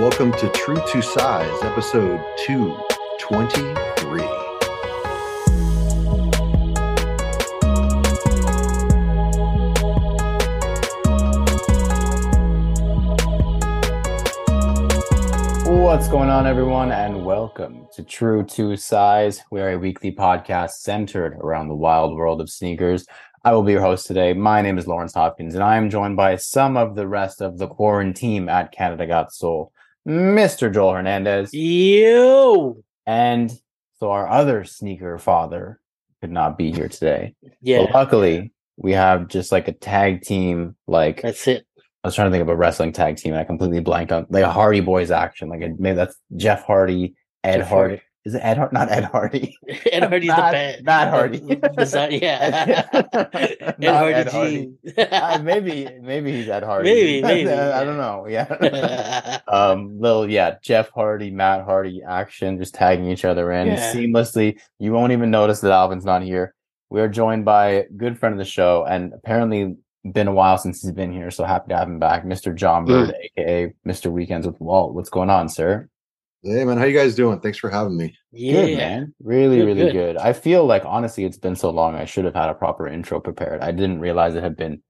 Welcome to True to Size, episode 223. What's going on, everyone, and welcome to True to Size. We are a weekly podcast centered around the wild world of sneakers. I will be your host today. My name is Lawrence Hopkins, and I am joined by some of the rest of the quarantine at Canada Got Sole, Mr. Joel Hernandez. You. And so our other sneaker father could not be here today. Yeah. But luckily, we have just like a tag team, like That's it. I was trying to think of a wrestling tag team, and I completely blanked on like a Hardy Boys action. Like a, maybe that's Jeff Hardy, Ed Jeff Hardy. Hardy. Is it Ed Hardy? Not Ed Hardy. Ed Hardy's Matt- the bad. Matt Hardy. Bizarre- yeah. Ed Not Hardy Ed Hardy. Uh, maybe maybe he's Ed Hardy. Maybe, maybe, I yeah. don't know. Yeah. um, little yeah, Jeff Hardy, Matt Hardy action, just tagging each other in Yeah. seamlessly. You won't even notice that Alvin's not here. We are joined by a good friend of the show, and apparently been a while since he's been here. So happy to have him back, Mr. John Burd, aka Mr. Weekends with Walt. What's going on, sir? Hey, man, how you guys doing? Thanks for having me. yeah. Good man, really, Good, really good. good. I feel like honestly, it's been so long. I should have had a proper intro prepared. I didn't realize it had been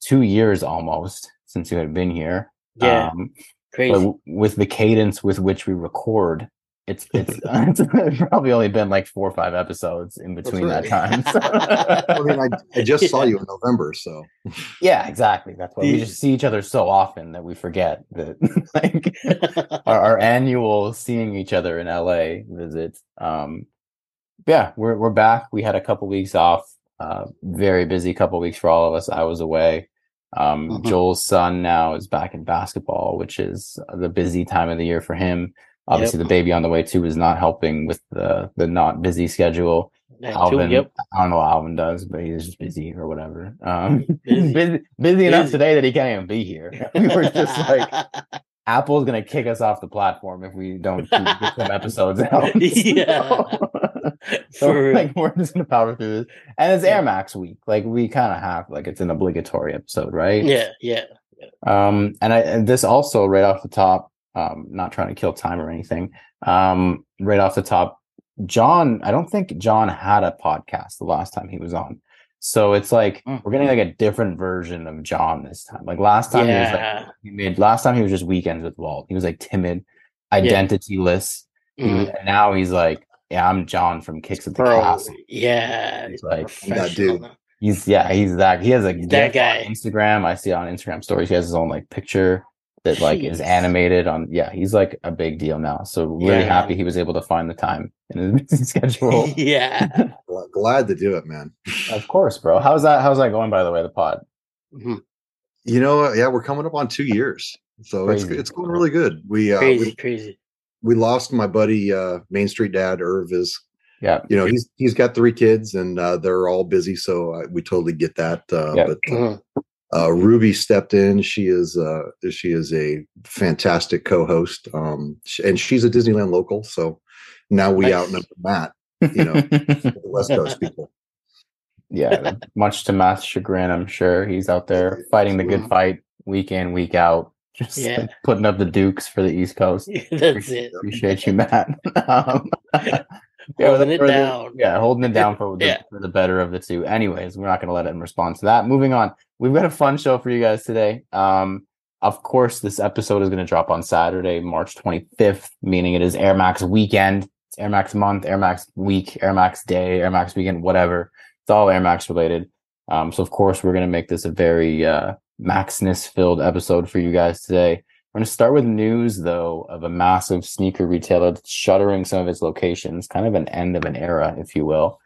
two years almost since you had been here. Yeah. Um, Crazy. but w- with the cadence with which we record, it's it's, it's probably only been like four or five episodes in between right. that time. I mean, I, I just saw you in November, so yeah, exactly. That's why we just see each other so often that we forget that like our, our annual seeing each other in LA visit. Um, yeah, we're we're back. We had a couple weeks off. Uh, very busy couple weeks for all of us. I was away. Um, Mhm. Joel's son now is back in basketball, which is the busy time of the year for him. Obviously, the baby on the way too is not helping with the the not busy schedule. That too, Alvin, Yep. I don't know what Alvin does, but he's just busy or whatever. Um, Busy. busy, busy enough Busy. today that he can't even be here. We were just like, Apple's gonna kick us off the platform if we don't get some episodes out. Yeah. So, For real. like we're just gonna power through this, and it's Yeah. Air Max week. Like we kind of have, like it's an obligatory episode, right? yeah. Yeah. Um, and I and this also right off the top, um, not trying to kill time or anything. Um, right off the top, John, I don't think John had a podcast the last time he was on. So it's like Mm. we're getting like a different version of John this time. Like last time he was like Yeah. he made last time he was just weekends with Walt. He was like timid, identityless. He was- Mm. and now he's like, yeah, I'm John from Kicks at the Bro. Castle. Yeah. He's like that dude. He's yeah, he's that. He has a He's that guy. on Instagram. I see on Instagram stories. He has his own like picture that like is animated on. Yeah, he's like a big deal now. So really Yeah. happy he was able to find the time in his busy schedule. yeah. gl- glad to do it, man. of course, bro. How's that? How's that going? By the way, the pod. Mhm. You know, yeah, we're coming up on two years, so it's Crazy. it's going really good. We uh, Crazy. we, Crazy. we lost my buddy uh, Main Street Dad Irv is Yeah, you know he's he's got three kids and uh, they're all busy, so uh, we totally get that. Uh, Yeah. But uh, Mhm. Uh, Ruby stepped in. She is uh, she is a fantastic co-host, um, and she's a Disneyland local. So now we Nice. outnumber Matt, you know, the West Coast people. yeah. Much to Matt's chagrin, I'm sure he's out there fighting the good fight week in, week out, just Yeah. putting up the dukes for the East Coast. That's it. Appreciate you, Matt. um, Holding it down. Yeah, holding it down for the, Yeah. for the better of the two. Anyways, we're not going to let it in response to that. Moving on, we've got a fun show for you guys today. Um, of course, this episode is going to drop on Saturday, March 25th, meaning it is Air Max weekend. It's Air Max month, Air Max week, Air Max day, Air Max weekend, whatever. It's all Air Max related. Um, so of course, we're going to make this a very uh, Maxness filled episode for you guys today. We're going to start with news, though, of a massive sneaker retailer that's shuttering some of its locations, kind of an end of an era, if you will.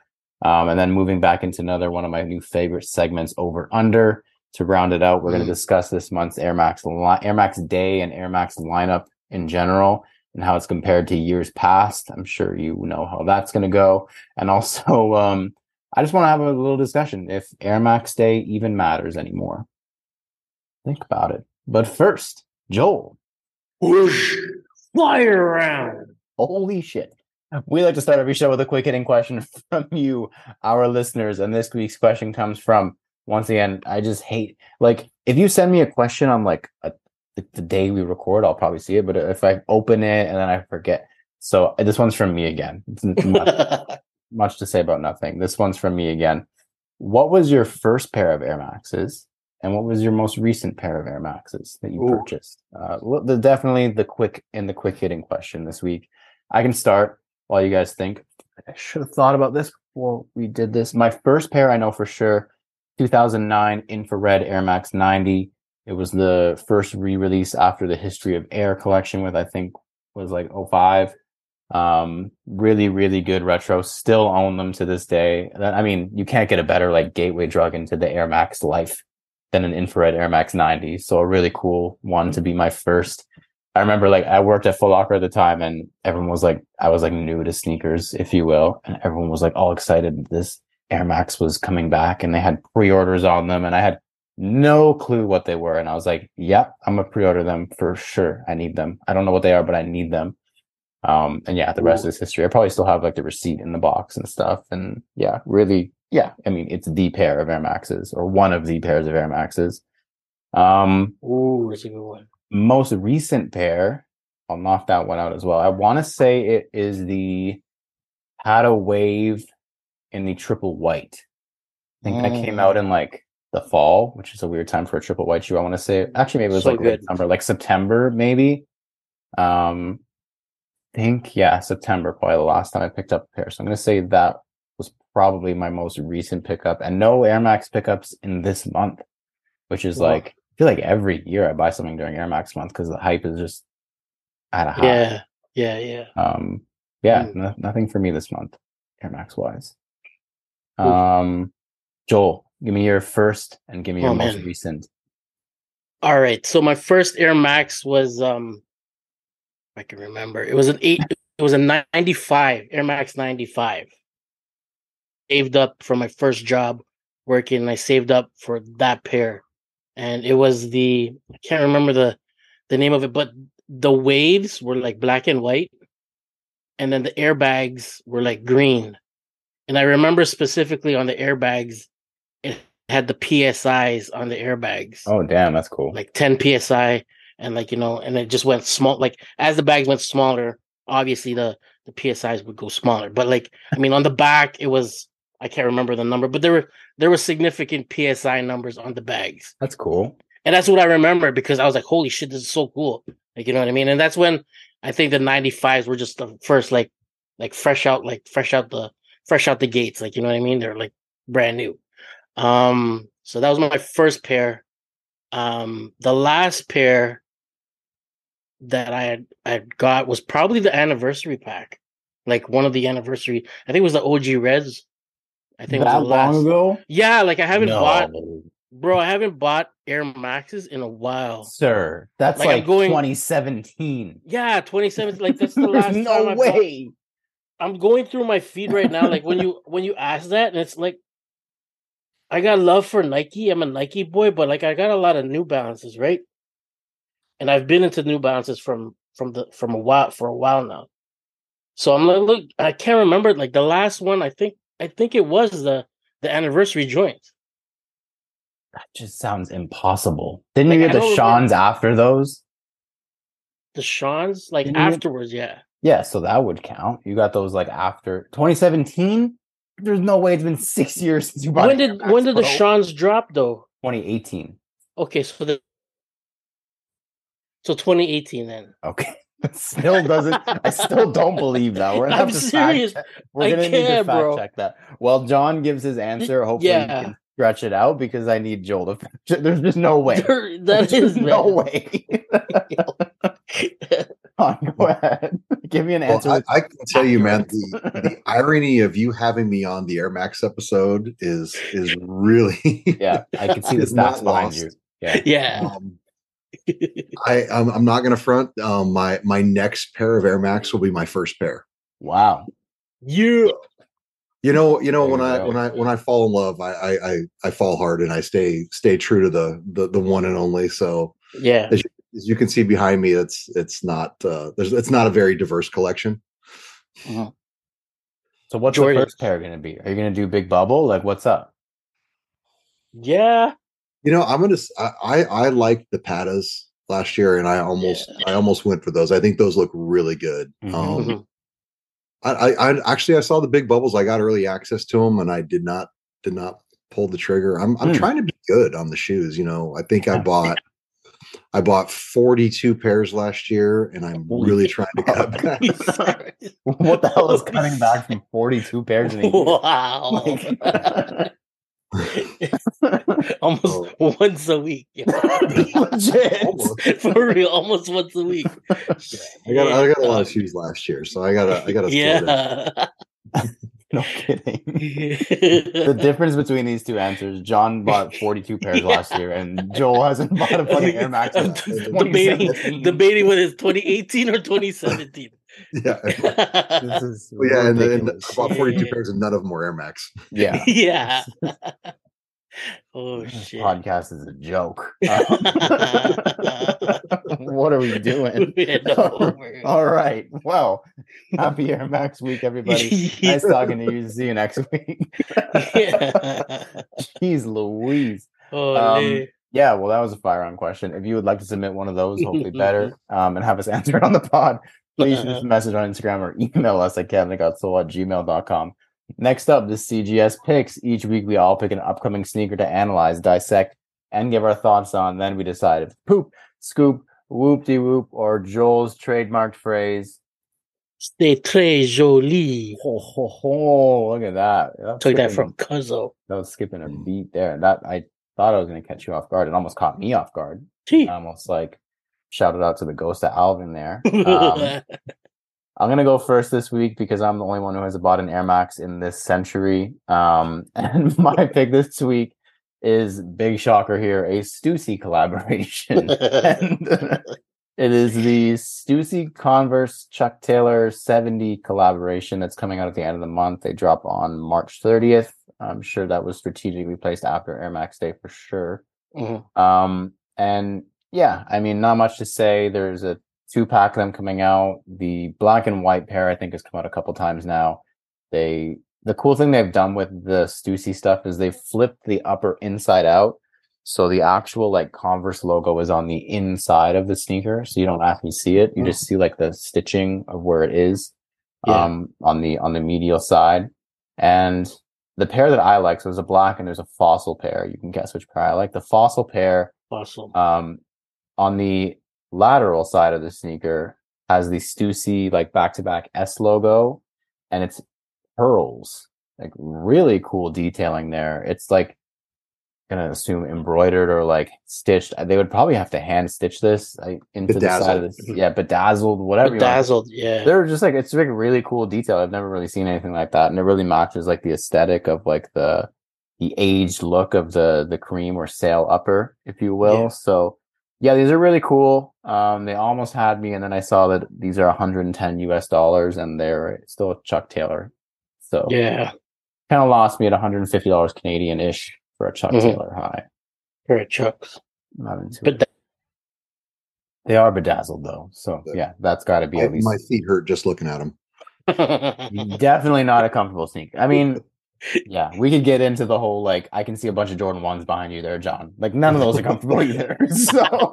Um, and then moving back into another one of my new favorite segments, Over Under. To round it out, we're going Mm. to discuss this month's Air Max li- Air Max Day and Air Max lineup in general and how it's compared to years past. I'm sure you know how that's going to go. And also, um, I just want to have a little discussion if Air Max Day even matters anymore. Think about it. But first, Joel, Whoosh. Fire around. holy shit. We like to start every show with a quick hitting question from you, our listeners. And this week's question comes from, once again, I just hate, like, if you send me a question on like a the, the day we record, I'll probably see it. But if I open it and then I forget, so this one's from me again. It's much, much to say about nothing. This one's from me again. What was your first pair of Air Maxes, and what was your most recent pair of Air Maxes that you Ooh. purchased? Uh, the, definitely the quick in the quick hitting question this week. I can start while you guys think. I should have thought about this before we did this. My first pair, I know for sure, 2009 infrared Air Max 90. It was the first re-release after the History of Air collection, with I think was like 05. Um, really, really good retro. Still own them to this day. I mean, you can't get a better like gateway drug into the Air Max life than an infrared Air Max 90. So a really cool one to be my first. I remember like I worked at Foot Locker at the time and everyone was like, I was like new to sneakers, if you will. And everyone was like all excited this Air Max was coming back and they had pre-orders on them and I had no clue what they were. And I was like, yep, I'm gonna pre-order them for sure. I need them. I don't know what they are, but I need them. Um, and yeah, the rest is history. I probably still have like the receipt in the box and stuff. And yeah, really, yeah. I mean, it's the pair of Air Maxes or one of the pairs of Air Maxes. Um, Ooh, that's a good one. most recent pair, I'll knock that one out as well. I want to say it is the Had a Wave in the triple white. I think that came Mm. out in like the fall, which is a weird time for a triple white shoe. I want to say actually maybe it was So like good. September, like September maybe. Um, think yeah, September probably the last time I picked up a pair. So I'm gonna say that was probably my most recent pickup, and no Air Max pickups in this month, which is Wow. like I feel like every year I buy something during Air Max month because the hype is just at a high. Yeah, yeah, yeah. Um, yeah, Mm. no- nothing for me this month, Air Max wise. Um, Joel, give me your first and give me your Oh, most man. recent. All right. So my first Air Max was um I can remember. It was an eight it was a 95, Air Max 95. Saved up for my first job working and I saved up for that pair. And it was the I can't remember the the name of it, but the waves were like black and white and then the airbags were like green. And I remember specifically on the airbags it had the PSIs on the airbags Oh, damn, that's cool. like 10 psi and like you know and it just went small like as the bags went smaller obviously the the psis would go smaller but like i mean on the back it was i can't remember the number but there were there were significant psi numbers on the bags. That's cool. and that's what i remember because i was like holy shit this is so cool. Like you know what i mean? And that's when i think the 95s were just the first like like fresh out like fresh out the fresh out the gates like you know what i mean? They're like brand new. Um so that was my first pair. Um the last pair that i had i had got was probably the anniversary pack like one of the anniversary i think it was the og reds i think it was that the last long ago, yeah like i haven't No. bought bro i haven't bought air maxes in a while sir. That's Like, like, going- 2017. yeah 27 like that's the last no time I bought- way. i'm going through my feed right now like when you when you ask that and it's like i got love for nike i'm a nike boy but like i got a lot of new balances right and i've been into new balances from from the from a while for a while now so i'm like look i can't remember like the last one i think i think it was the the anniversary joint That just sounds impossible. Didn't Like, you I get the Sean's after those? the Sean's like Didn't you get- afterwards yeah Yeah, so that would count. You got those like after 2017. There's no way it's been six years since you bought. when did when did the. Sean's drop though 2018. okay so the so 2018 then Okay. still doesn't. I still don't believe that. We're gonna I'm have to serious. Fact check, we're gonna need to fact bro. check that. Well, John gives his answer, hopefully yeah. you can stretch it out because I need Joel to. fact. There's just no way. There- that There's is no man. way. John, go ahead. Give me an Well, answer. I, I can tell you, man, the, the irony of you having me on the Air Max episode is is really yeah, I can see the not stats behind lost. you. Yeah. yeah. Um, I I'm, I'm not going to front. Um, my my next pair of Air Max will be my first pair. Wow. you You know, you know There when you I go. when I when I fall in love, I, I I I fall hard and I stay stay true to the the the one and only. So yeah. as you can see behind me, it's it's not uh, there's it's not a very diverse collection. Mhm. So what's Jordan. the first pair going to be? Are you going to do big bubble? Like what's up? Yeah. You know, I'm gonna. I I like the Pattas. last year, and I almost I almost went for those. I think those look really good. Mhm. Um, Mhm. I, I, I actually I saw the big bubbles. I got early access to them, and I did not did not pull the trigger. I'm I'm Hmm. trying to be good on the shoes. You know, I think I bought I bought 42 pairs last year, and I'm Holy really trying to cut back. what the hell is cutting back from 42 pairs in a year? wow. almost Oh. once a week. yeah. For real, almost once a week. I got I got a lot of shoes last year, so I gotta I gotta. Yeah. No kidding. The difference between these two answers, John bought 42 pairs last year, and Joel hasn't bought a fucking Air Max. debating debating whether it's 2018 or 2017. Yeah. This is Well, yeah, and, and ridiculous. I bought 42 pairs, and none of them were Air Max. yeah. yeah. oh This shit. podcast is a joke. what are we doing? Yeah, no, we're- All right. Well, happy Air Max week, everybody. Nice talking to you. See you next week. Yeah. Jeez Louise. Oh, Um, Yeah, well, that was a fire on question. If you would like to submit one of those, hopefully better, um, and have us answer it on the pod, please us message on Instagram or email us at kevingottsoul at gmail.com. Next up, the CGS picks. Each week, we all pick an upcoming sneaker to analyze, dissect, and give our thoughts on. Then we decide if poop, scoop, whoop de whoop, or Joel's trademarked phrase. C'est très joli. Ho, ho, ho. Look at that. That's Took that from Cuzzo. That was skipping a beat there. That I thought I was going to catch you off guard. It almost caught me off guard. Gee. Almost like shouted out to the ghost of Alvin there. Um, I'm gonna go first this week because I'm the only one who has bought an Air Max in this century. Um, and my pick this week is big shocker here, a Stussy collaboration. and it is the Stussy Converse Chuck Taylor 70 collaboration that's coming out at the end of the month. They drop on March 30th. I'm sure that was strategically placed after Air Max Day for sure. Mhm. Um, and yeah, I mean, not much to say. There's a two pack of them coming out. The black and white pair, I think, has come out a couple times now. They the cool thing they've done with the Stussy stuff is they flipped the upper inside out. So the actual like Converse logo is on the inside of the sneaker. So you don't actually see it. You just see like the stitching of where it is Yeah. um on the on the medial side. And the pair that I like, so there's a black and there's a fossil pair. You can guess which pair I like. The fossil pair fossil. um, on the lateral side of the sneaker has the Stussy like back to back S logo and it's pearls. Like really cool detailing there. It's like gonna assume embroidered or like stitched. They would probably have to hand stitch this like, into the side of Bedazzled. this. Mm-hmm. Yeah, bedazzled, whatever. you Bedazzled, yeah. they're just like it's like really cool detail. I've never really seen anything like that, and it really matches like the aesthetic of like the the aged look of the the cream or sail upper, if you will. Yeah. So yeah, these are really cool. Um, they almost had me, and then I saw that these are 110 US dollars, and they're still Chuck Taylor. So Yeah. kind of lost me at 150 dollars Canadian ish for a Chuck Mhm. Taylor high. Pair of chucks. Not into But it. They are bedazzled though, so Yeah. yeah, that's got to be My, at least my feet hurt just looking at them. definitely not a comfortable sneaker. I mean, yeah, we could get into the whole like I can see a bunch of Jordan ones behind you there, John. Like none of those are comfortable either. So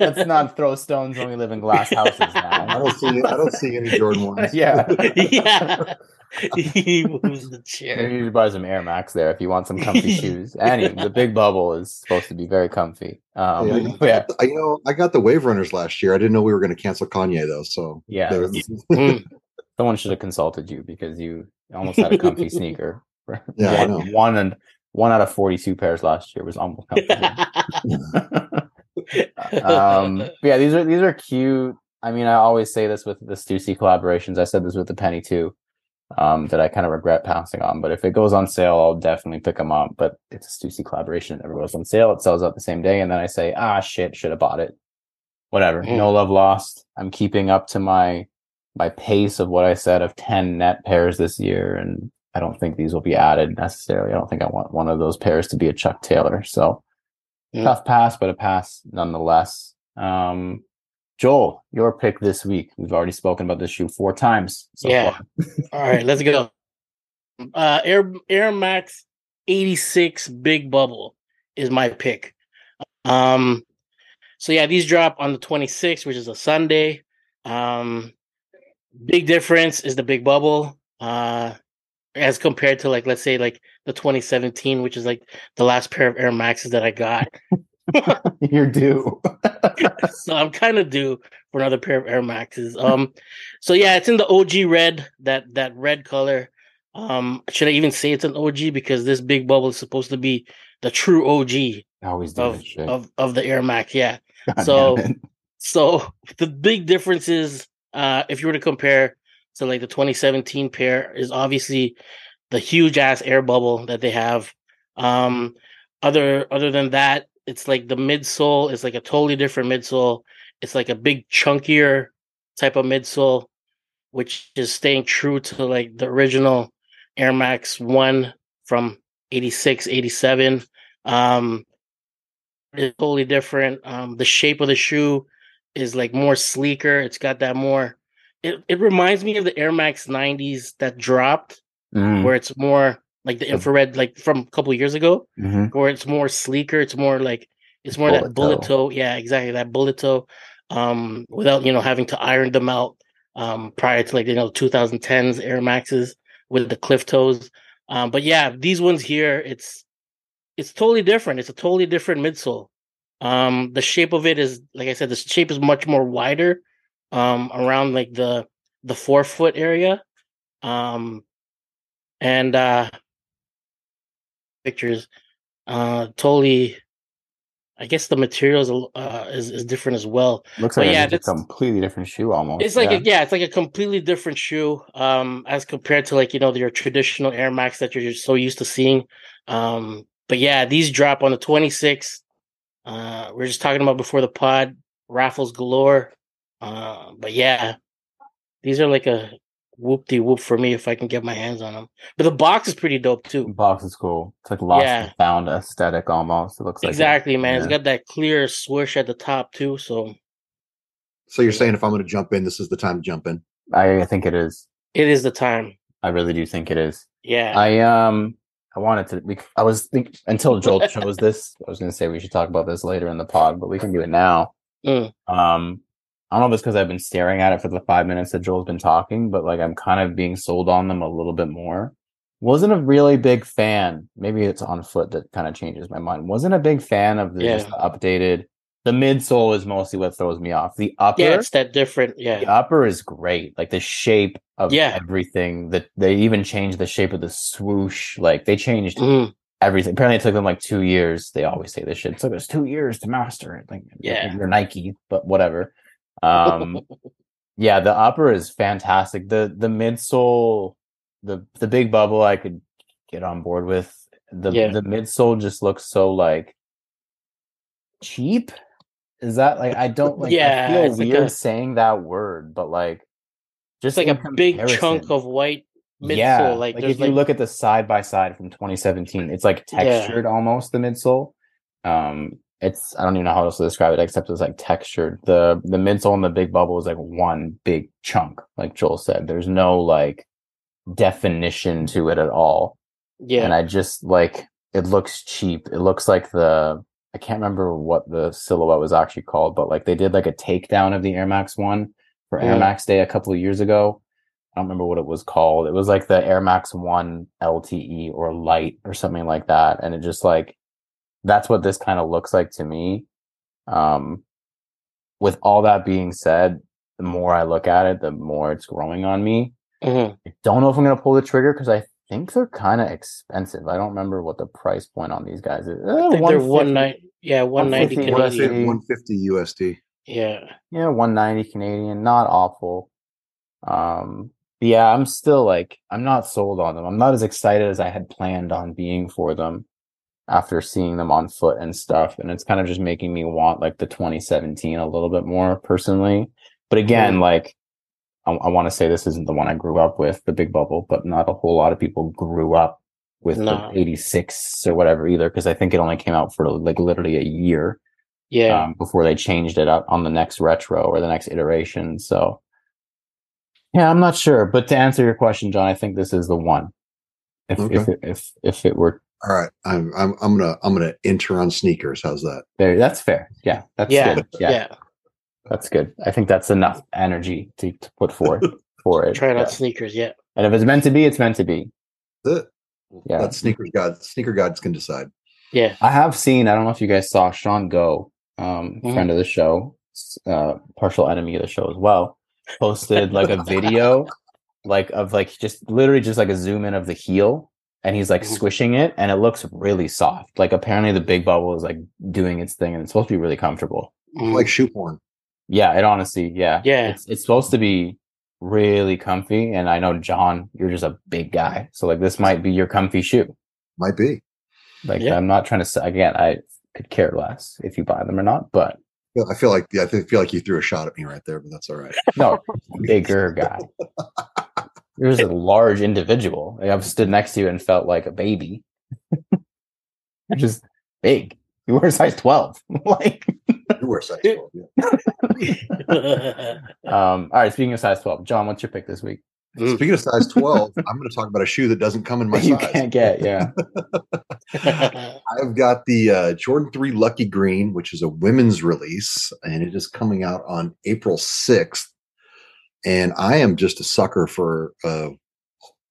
let's not throw stones when we live in glass houses I don't see I don't see any Jordan ones. yeah. yeah. he moves the Maybe chair. you should buy some Air Max there if you want some comfy shoes. Any the big bubble is supposed to be very comfy. Um, Yeah, yeah, I, you know, I got the Wave Runners last year. I didn't know we were going to cancel Kanye though. So Yeah. Mm. someone should have consulted you because you almost had a comfy sneaker. Yeah, I one, know. one and one out of forty-two pairs last year was almost comfortable. um but yeah these are these are cute i mean i always say this with the stussy collaborations i said this with the penny too um that i kind of regret passing on but if it goes on sale i'll definitely pick them up but it's a stussy collaboration it never goes on sale it sells out the same day and then i say ah shit should have bought it whatever Mm. no love lost i'm keeping up to my my pace of what i said of 10 net pairs this year and i don't think these will be added necessarily i don't think i want one of those pairs to be a chuck taylor so Mm. tough pass, but a pass nonetheless. Um, Joel, your pick this week. We've already spoken about this shoe four times. So Yeah. far. All right, let's go. Uh, Air Air Max 86 Big Bubble is my pick. Um, so yeah, these drop on the 26th, which is a Sunday. Um, big difference is the big bubble. Uh, as compared to like let's say like the 2017, which is like the last pair of Air Maxes that I got. You're due. so I'm kind of due for another pair of Air Maxes. Um, so yeah, it's in the OG red, that that red color. Um, should I even say it's an OG because this big bubble is supposed to be the true OG always of of of the Air Max? Yeah. God so- So the big difference is, uh, if you were to compare to like the 2017 pair, is obviously the huge ass air bubble that they have. Um, other other than that, it's like the midsole is like a totally different midsole. It's like a big chunkier type of midsole, which is staying true to like the original Air Max One from 86, 87. Um, it's totally different. Um, the shape of the shoe is like more sleeker. It's got that more. It it reminds me of the Air Max 90s that dropped, Mm, where it's more like the infrared, like from a couple years ago, mhm. where it's more sleeker. It's more like it's more that Bullet bullet toe. toe. Yeah, exactly that bullet toe. Um, without you know having to iron them out. Um, prior to like you know 2010s Air Maxes with the cliff toes. Um, but yeah, these ones here, it's it's totally different. It's a totally different midsole. Um, the shape of it is like I said, the shape is much more wider, um, around like the the forefoot area. Um, and uh pictures, uh, totally. I guess the materials uh, is is different as well. Looks But like yeah, it's a completely different shoe almost. It's like yeah. a, yeah, it's like a completely different shoe um as compared to like you know your traditional Air Max that you're just so used to seeing. Um but yeah, these drop on the 26th. Uh we are just talking about before the pod, raffles galore. Uh but yeah, these are like a whoop de whoop for me if I can get my hands on them. But the box is pretty dope too. box is cool. It's like lost Yeah. and found aesthetic almost. It looks like it. exactly, man. It's got that clear swoosh at the top too, so So you're saying if I'm going to jump in, this is the time to jump in. I, I think it is. it is the time. I really do think it is. Yeah. I um I wanted to. We, I was think until Joel chose this. I was going to say we should talk about this later in the pod, but we can do it now. Mm. Um, I don't know if it's because I've been staring at it for the five minutes that Joel's been talking, but like I'm kind of being sold on them a little bit more. Wasn't a really big fan. Maybe it's on foot that kind of changes my mind. Wasn't a big fan of the just the updated. The midsole is mostly what throws me off. The upper, yeah, it's that different. Yeah, the upper is great. Like the shape of Yeah. everything. That they even changed the shape of the swoosh. Like they changed Mhm. everything. Apparently, it took them like two years. They always say this shit. It took us two years to master it. Like, Yeah. you're Nike, but whatever. Um, yeah, the upper is fantastic. The the midsole, the the big bubble, I could get on board with. The Yeah. the midsole just looks so like cheap. Is that like I don't like? Yeah, I feel it's like weird a- saying that word, but like, just like a big chunk of white midsole. Yeah, like, like, if you like look at the side by side from 2017, it's like Yeah. textured almost the midsole. Um, it's I don't even know how else to describe it except it's like textured. The the midsole and the big bubble is like one big chunk, like Joel said. There's no like definition to it at all. yeah, And I just like it looks cheap. It looks like the I can't remember what the silhouette was actually called, but like they did like a takedown of the Air Max one for Air Mm. Max Day a couple of years ago. I don't remember what it was called. It was like the Air Max One LTE or Light or something like that. And it just like that's what this kind of looks like to me. Um with all that being said, the more I look at it, the more it's growing on me. Mhm. I don't know if I'm gonna pull the trigger because I think they're kind of expensive. I don't remember what the price point on these guys is. I think they're one night. Yeah, one ninety 150 I want to say Canadian. 150 USD. Yeah, Yeah, 190 Canadian, not awful. Um, but yeah, I'm still like I'm not sold on them. I'm not as excited as I had planned on being for them after seeing them on foot and stuff. And it's kind of just making me want like the 2017 a little bit more personally. But again, Mhm. like I, I want to say this isn't the one I grew up with, the big bubble, but not a whole lot of people grew up with No. the 86 or whatever either, because I think it only came out for like literally a year yeah. um, before they changed it up on the next retro or the next iteration. So, yeah, I'm not sure. But to answer your question, John, I think this is the one. If if Okay. it, if if it were All right, I'm I'm I'm gonna I'm gonna enter on sneakers. How's that? There, that's fair. Yeah, that's Yeah, good. Yeah, Yeah. That's good. I think that's enough energy to, to put forth for it. Try it Yeah. on sneakers. Yeah. And if it's meant to be, it's meant to be. That's it. Yeah. Let sneaker god sneaker gods can decide. Yeah. I have seen. I don't know if you guys saw Sean Go, um, Mhm. friend of the show, uh, partial enemy of the show as well, posted like a video, like of like just literally just like a zoom in of the heel, and he's like Mhm. squishing it, and it looks really soft. Like apparently the big bubble is like doing its thing, and it's supposed to be really comfortable. Like shoe porn. Yeah, it honestly, yeah, Yeah. it's it's supposed to be really comfy, and I know John, you're just a big guy, so like this might be your comfy shoe. Might be. Like Yeah. I'm not trying to say again, I could care less if you buy them or not, but I feel like yeah, I feel like you threw a shot at me right there, but that's all right. no, bigger guy. You're just a large individual. Like, I've stood next to you and felt like a baby. You're just big. You wear a size 12. like You were size 12, yeah. um, all right, speaking of size 12, John, what's your pick this week? Speaking of size 12, I'm going to talk about a shoe that doesn't come in my you size. You can't get, yeah. I've got the uh, Jordan 3 Lucky Green, which is a women's release, and it is coming out on April 6th. And I am just a sucker for, uh,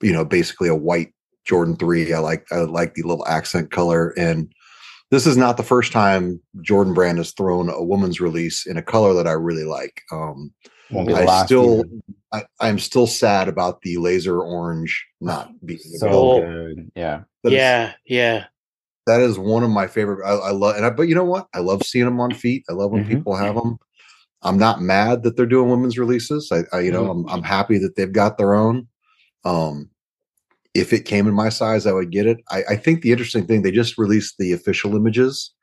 you know, basically a white Jordan 3. I like I like the little accent color, and this is not the first time Jordan Brand has thrown a woman's release in a color that I really like. Um, Won't be the I last still, either. I, I'm still sad about the laser orange not being so available. good. Yeah. That is- yeah. Yeah. that is one of my favorite. I, I love, and I, but you know what? I love seeing them on feet. I love when Mhm. people have them. I'm not mad that they're doing women's releases. I, I you know, I'm, I'm happy that they've got their own. Um, if it came in my size, I would get it. I, I think the interesting thing they just released the official images,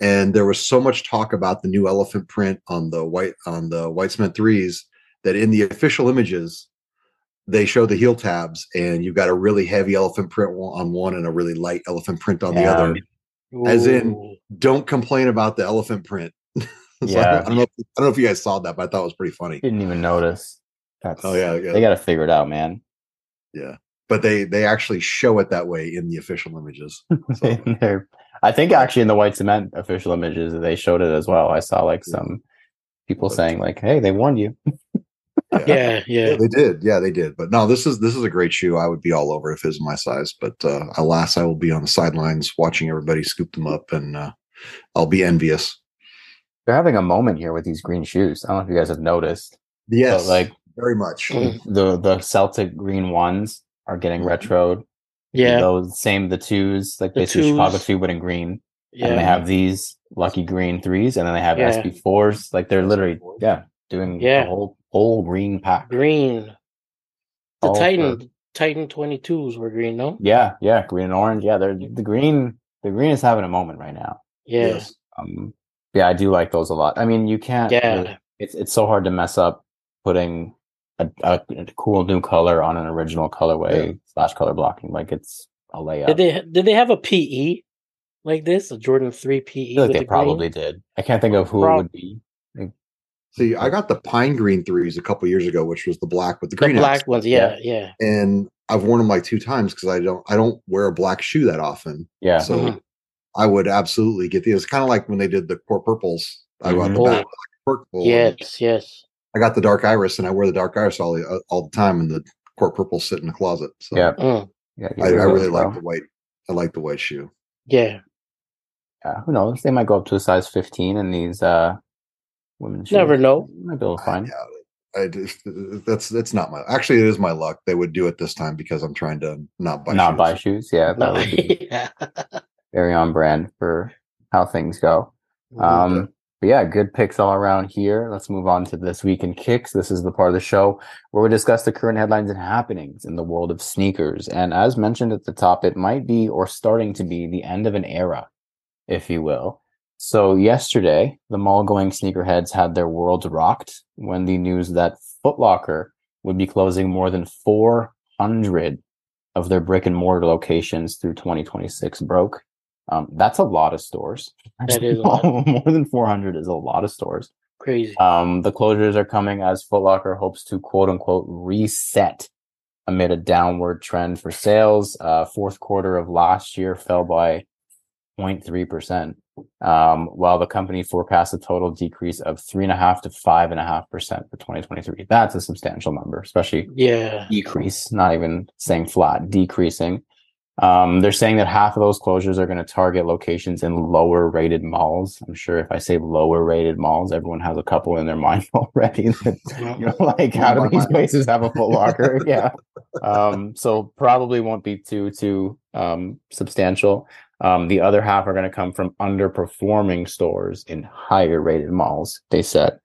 and there was so much talk about the new elephant print on the white on the white cement threes that in the official images they show the heel tabs and you've got a really heavy elephant print on one and a really light elephant print on the Yeah. other As in- don't complain about the elephant print. So Yeah. I don't know. If, I don't know if you guys saw that, but I thought it was pretty funny. Didn't even notice. That's, Oh yeah, yeah, They got to figure it out, man. yeah. But they they actually show it that way in the official images. So, I think actually in the white cement official images they showed it as well. I saw like some people saying like, "Hey, they warned you." yeah. Yeah. Yeah, Yeah. they did. Yeah, they did. But no, this is this is a great shoe. I would be all over if it was my size. But uh, alas, I will be on the sidelines watching everybody scoop them up, and uh, I'll be envious. They're having a moment here with these green shoes. I don't know if you guys have noticed. Yes, But like very much. Mm. the the Celtic green ones are getting Mhm. retroed. Yeah. Those same the twos, like The basically Chicago twos. two, but in green. Yeah. And they have these lucky green threes, and then they have Yeah. SB fours. Like they're literally yeah doing Yeah. the whole whole green pack. green. The All for- Titan Titan 22s were green, no? Yeah, yeah, green and orange. Yeah, they're the green. The green is having a moment right now. Yeah. Yes. Um, yeah, I do like those a lot. I mean, you can't. Yeah. really- it's it's so hard to mess up putting a, a, a cool new color on an original colorway slash color blocking. Like it's a layup. Did they did they have a PE like this? A Jordan 3 PE? I feel like they the green? probably did. I can't think of who it would be. See, I got the pine green threes a couple years ago, which was the black with the the green black accent. ones. Yeah, yeah. and I've worn them like two times because I don't I don't wear a black shoe that often. Yeah. So Mhm. I would absolutely get these. It's kind of like when they did the court purples. I got the Mhm. back purple. and Yes, yes. I got the dark iris, and I wear the dark iris all the all the time, and the court purple sit in the closet. So Yeah. Mm, yeah, I, I really right, like the white. I like the white shoe. yeah. Yeah, who knows? They might go up to a size 15 in these uh women's shoes. Never know. Might be able to find. Yeah, I just that's that's not my. Actually, it is my luck. They would do it this time because I'm trying to not buy. Not shoes. buy shoes. Yeah, that No, would be yeah. very on brand for how things go. Um, but yeah, good picks all around here. Let's move on to this week in kicks. This is the part of the show where we discuss the current headlines and happenings in the world of sneakers. And as mentioned at the top, it might be or starting to be the end of an era, if you will. So yesterday, the mall-going sneakerheads had their worlds rocked when the news that Foot Locker would be closing more than 400 of their brick and mortar locations through 2026 broke. Um, that's a lot of stores. That is a lot. more than 400 is a lot of stores. Crazy. Um, the closures are coming as Foot Locker hopes to quote unquote reset amid a downward trend for sales. Uh, fourth quarter of last year fell by 0.3%, um, while the company forecasts a total decrease of 3.5 to 5.5% for 2023. That's a substantial number, especially Yeah. decrease, not even saying flat, decreasing. Um, they're saying that half of those closures are going to target locations in lower rated malls. I'm sure if I say lower rated malls, everyone has a couple in their mind already. That, you know, like how do these places have a Foot Locker? yeah. Um, so probably won't be too too um, substantial. Um, the other half are going to come from underperforming stores in higher rated malls. They said.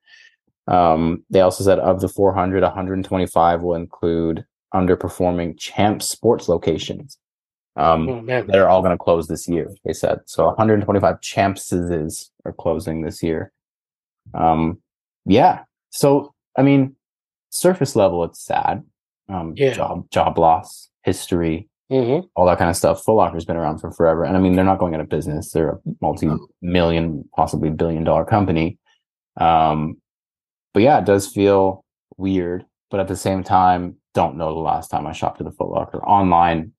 Um, they also said of the 400, 125 will include underperforming champ sports locations. Um, Oh, are all going to close this year. They said so. 125 champses are closing this year. Um, yeah. So I mean, surface level, it's sad. Um, Yeah. job job loss, history, Mhm. all that kind of stuff. Foot Locker's been around for forever, and I mean, they're not going out of business. They're a multi-million, possibly billion-dollar company. Um, but yeah, it does feel weird. But at the same time, don't know the last time I shopped at a Foot Locker online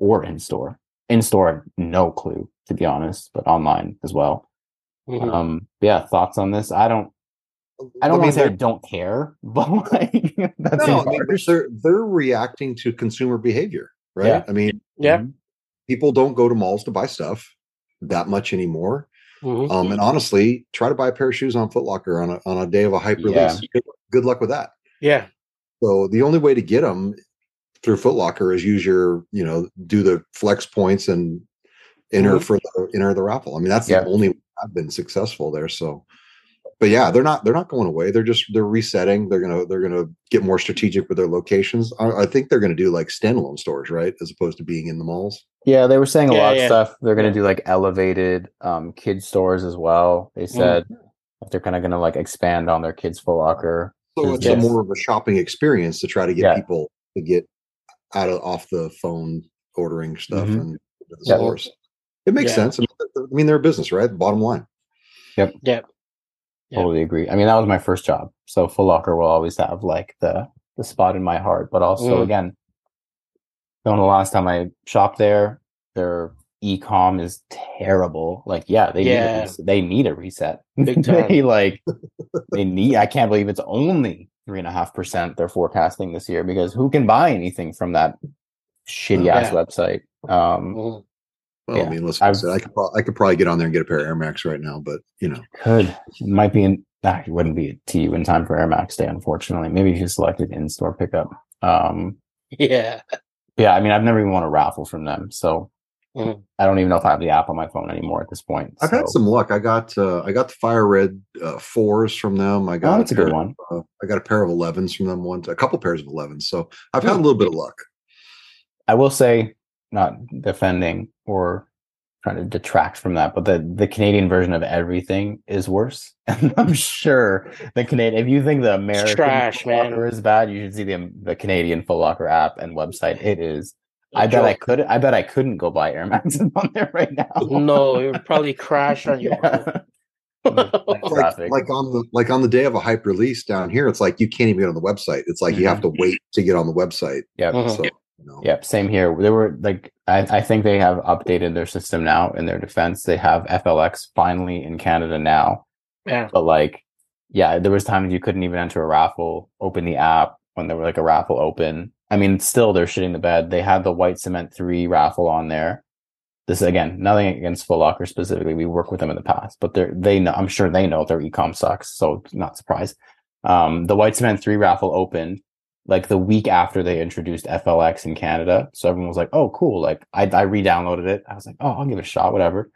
or in store. In store, no clue to be honest, but online as well. Mhm. Um, yeah, thoughts on this? I don't. I don't mean, want to say I they're- don't care, but like that's no, I mean, they're they're reacting to consumer behavior, right? Yeah. I mean, Yeah. people don't go to malls to buy stuff that much anymore. Mhm. Um, and honestly, try to buy a pair of shoes on Foot Locker on a on a day of a hype Yeah. release. Good, good luck with that. Yeah. So the only way to get them through Foot Locker is use your, you know, do the flex points and enter Mhm. for the enter the raffle. I mean, that's Yeah. the only way I've been successful there. So, but yeah, they're not they're not going away. They're just they're resetting. They're gonna they're gonna get more strategic with their locations. I, I think they're gonna do like standalone stores, right, as opposed to being in the malls. Yeah, they were saying a Yeah, lot yeah. of stuff. They're going to do like elevated um kid stores as well. They said if they're kind of going to like expand on their kids Foot Locker. So it's Yes. a more of a shopping experience to try to get Yeah. people to get out of off the phone ordering stuff Mhm. and into the Yeah. stores. It makes Yeah. sense. I mean, they're- I mean, they're a business, right? Bottom line. Yep. Yep. Totally agree. I mean, that was my first job, so Foot Locker will always have like the the spot in my heart. But also, Mm. again, don't know the last time I shopped there. Their e-com is terrible. Like, yeah, they need a Yeah. they need a reset. Big they time. like they need. I can't believe it's only three and a half percent they're forecasting this year because who can buy anything from that shitty ass Yeah. website? Um, Mhm. Well, Yeah. I mean, listen, I, could pro- I could probably get on there and get a pair of Air Max right now, but you know, could might be in. Nah, it wouldn't be to you in time for Air Max Day, unfortunately. Maybe if you selected in store pickup. Um, Yeah. yeah, I mean, I've never even won a raffle from them, so Mhm. I don't even know if I have the app on my phone anymore at this point. I've had some luck. I got uh, I got the Fire Red uh, fours from them. I got Oh, that's a pair good of- one. Uh, I got a pair of 11s from them once, a couple pairs of 11s. So I've Hmm. had a little bit of luck. I will say, not defending or trying to detract from that, but the the Canadian version of everything is worse. And I'm sure the Canadian, if you think the American trash, Locker man. is bad, you should see the the Canadian Foot Locker app and website. It is. I A bet I joke. could. I bet I couldn't go buy Air Maxes on there right now. No, it would probably crash on you. Yeah. Like, Traffic. like on the like on the day of a hype release down here, it's like you can't even get on the website. It's like you have to wait to get on the website. Yep. Mhm. So you know, Yep, same here. There were like I, I think they have updated their system now in their defense. They have FLX finally in Canada now. Yeah. But like yeah, there was times you couldn't even enter a raffle, open the app when there were like a raffle open. I mean, still they're shitting the bed. They had the white cement three raffle on there. This again, nothing against Foot Locker specifically. We work with them in the past, but they're they know I'm sure they know their ecom sucks, so not surprised. Um, the white cement three raffle opened like the week after they introduced FLX in Canada. So everyone was like, "Oh, cool!" Like I, I re-downloaded it. I was like, "Oh, I'll give it a shot." Whatever.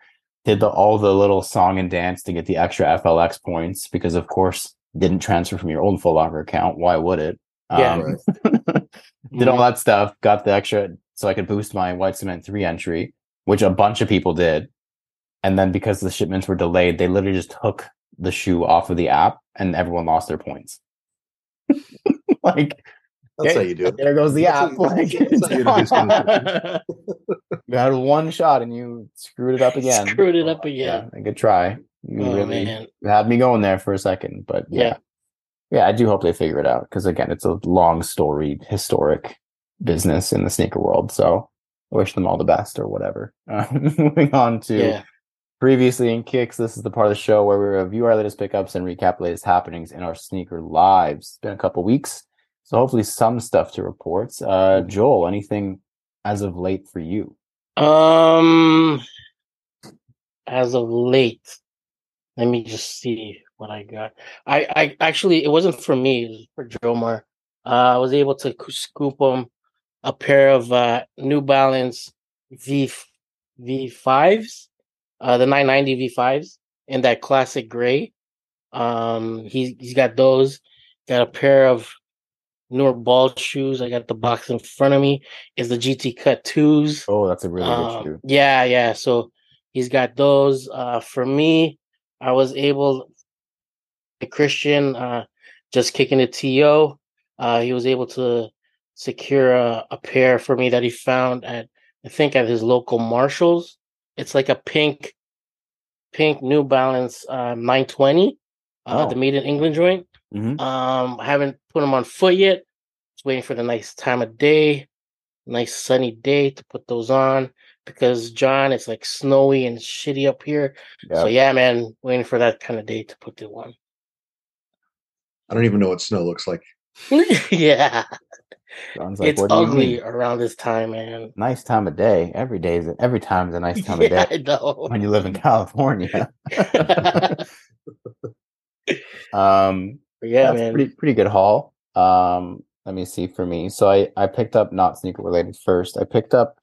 Did the all the little song and dance to get the extra FLX points because, of course, didn't transfer from your old Foot Locker account. Why would it? Yeah. Um, did all that stuff. Got the extra so I could boost my white cement three entry, which a bunch of people did. And then because the shipments were delayed, they literally just took the shoe off of the app, and everyone lost their points. like that's Okay. how you do it. there goes the That's app. how- Like, that's how you introduce new you had one shot and you screwed it up again. Screwed it up again. Yeah, a good try. You Oh, really man. had me going there for a second, but yeah. Yeah. Yeah, I do hope they figure it out because again, it's a long story, historic business in the sneaker world. So I wish them all the best or whatever. Uh, moving on to Yeah. previously in kicks. This is the part of the show where we review our latest pickups and recap latest happenings in our sneaker lives. It's been a couple weeks, so hopefully some stuff to report. Uh, Joel, anything as of late for you? Um, as of late, let me just see what I got. I, I actually, it wasn't for me. It was for Jomar. Uh, I was able to scoop him a pair of uh, New Balance V V fives, uh, the 990 V5s in that classic gray. Um, he's he's got those. Got a pair of newer ball shoes. I got the box in front of me. Is the GT Cut twos. Oh, that's a really good Um, shoe. Yeah, yeah. So he's got those. Uh, for me, I was able, Christian, uh, just kicking the TO. Uh, he was able to secure a, a pair for me that he found at, I think, at his local Marshalls. It's like a pink, pink New Balance uh, 920, uh, the Oh. Made in England joint. Mhm. Um, I haven't put them on foot yet. Just waiting for the nice time of day, nice sunny day to put those on because John, it's like snowy and shitty up here. So Yeah. man, waiting for that kind of day to put the on. I don't even know what snow looks like. yeah, John's like, it's what do ugly around this time, man. Nice time of day. Every day is every time is a nice time yeah, of day I know. when you live in California. um, But yeah, that's man. pretty pretty good haul. Um, let me see for me. So I I picked up not sneaker related first. I picked up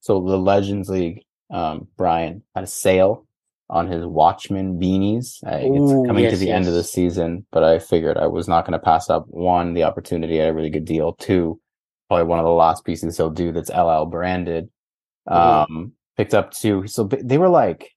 so the Legends League. Um, Brian had a sale on his Watchman beanies. Uh, Ooh, it's coming to yes, the end of the season, but I figured I was not going to pass up one the opportunity at a really good deal. Two, probably one of the last pieces he'll do that's LL branded. Um, picked up two. So they were like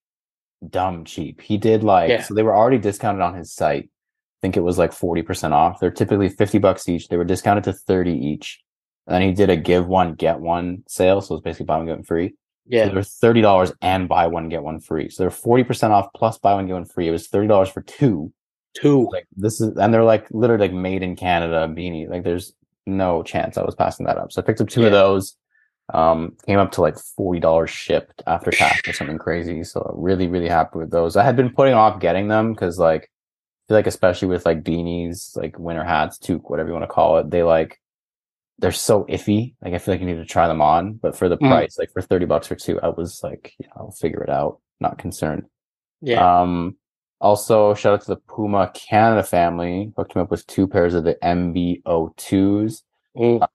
dumb cheap. He did like Yeah. so they were already discounted on his site. I think it was like 40% off. They're typically 50 bucks each. They were discounted to 30 each. And then he did a give one, get one sale. So it's basically buy one, get one free. So yeah, they were $30 and buy one, get one free. So they're 40% off plus buy one, get one free. It was $30 for two. two. Like this is, and they're like literally like made in Canada beanie. Like there's no chance I was passing that up. So I picked up two of those. Um, came up to like forty dollars shipped after tax or something crazy. So I'm really, really happy with those. I had been putting off getting them because like I feel like especially with like beanies, like winter hats, toque, whatever you want to call it, they like they're so iffy. Like I feel like you need to try them on. But for the Mm. price, like for thirty bucks or two, I was like, yeah, I'll figure it out. Not concerned. Yeah, Um, also, shout out to the Puma Canada family. Hooked him up with two pairs of the MB.02s. Mm,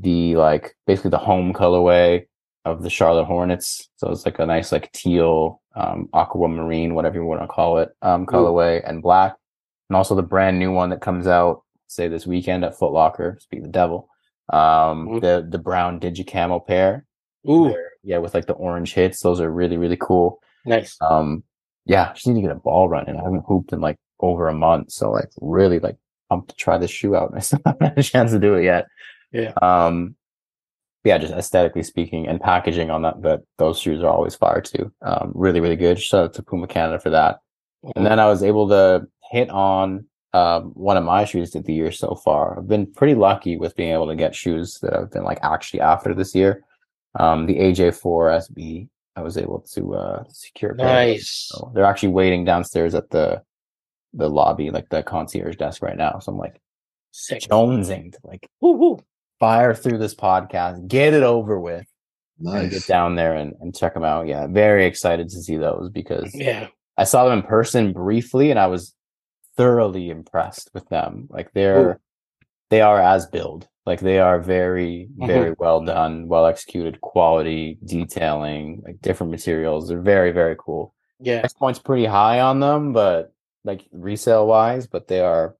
The like basically the home colorway of the Charlotte Hornets. So it's like a nice like teal, um, aquamarine, whatever you want to call it, um, colorway and black. And also the brand new one that comes out, say this weekend at Foot Locker. Speak the devil. Um, Mhm. the the brown digicamo pair. ooh, They're- yeah, with like the orange hits. Those are really really cool. nice. Um, yeah, just need to get a ball running. I haven't hooped in like over a month, so like really like pumped to try this shoe out. And i still haven't had a chance to do it yet. Yeah. Um, yeah, just aesthetically speaking and packaging on that, but those shoes are always fire too. Um, really, really good. Shout out to Puma Canada for that. And then I was able to hit on um, one of my shoes of the year so far. I've been pretty lucky with being able to get shoes that I've been like actually after this year. Um, the AJ4 SB, I was able to uh, secure. a pair of those. nice. So they're actually waiting downstairs at the the lobby, like the concierge desk right now. So I'm like Sick. jonesing to like Woo, woo. fire through this podcast, get it over with, and get down there and, and check them out. Yeah, very excited to see those because Yeah, I saw them in person briefly and I was thoroughly impressed with them. Like they're they are as build. Like they are very, Mhm. very well done, well executed, quality, detailing, like different materials. They're very, very cool. yeah, Price point's pretty high on them, but like resale wise, but they are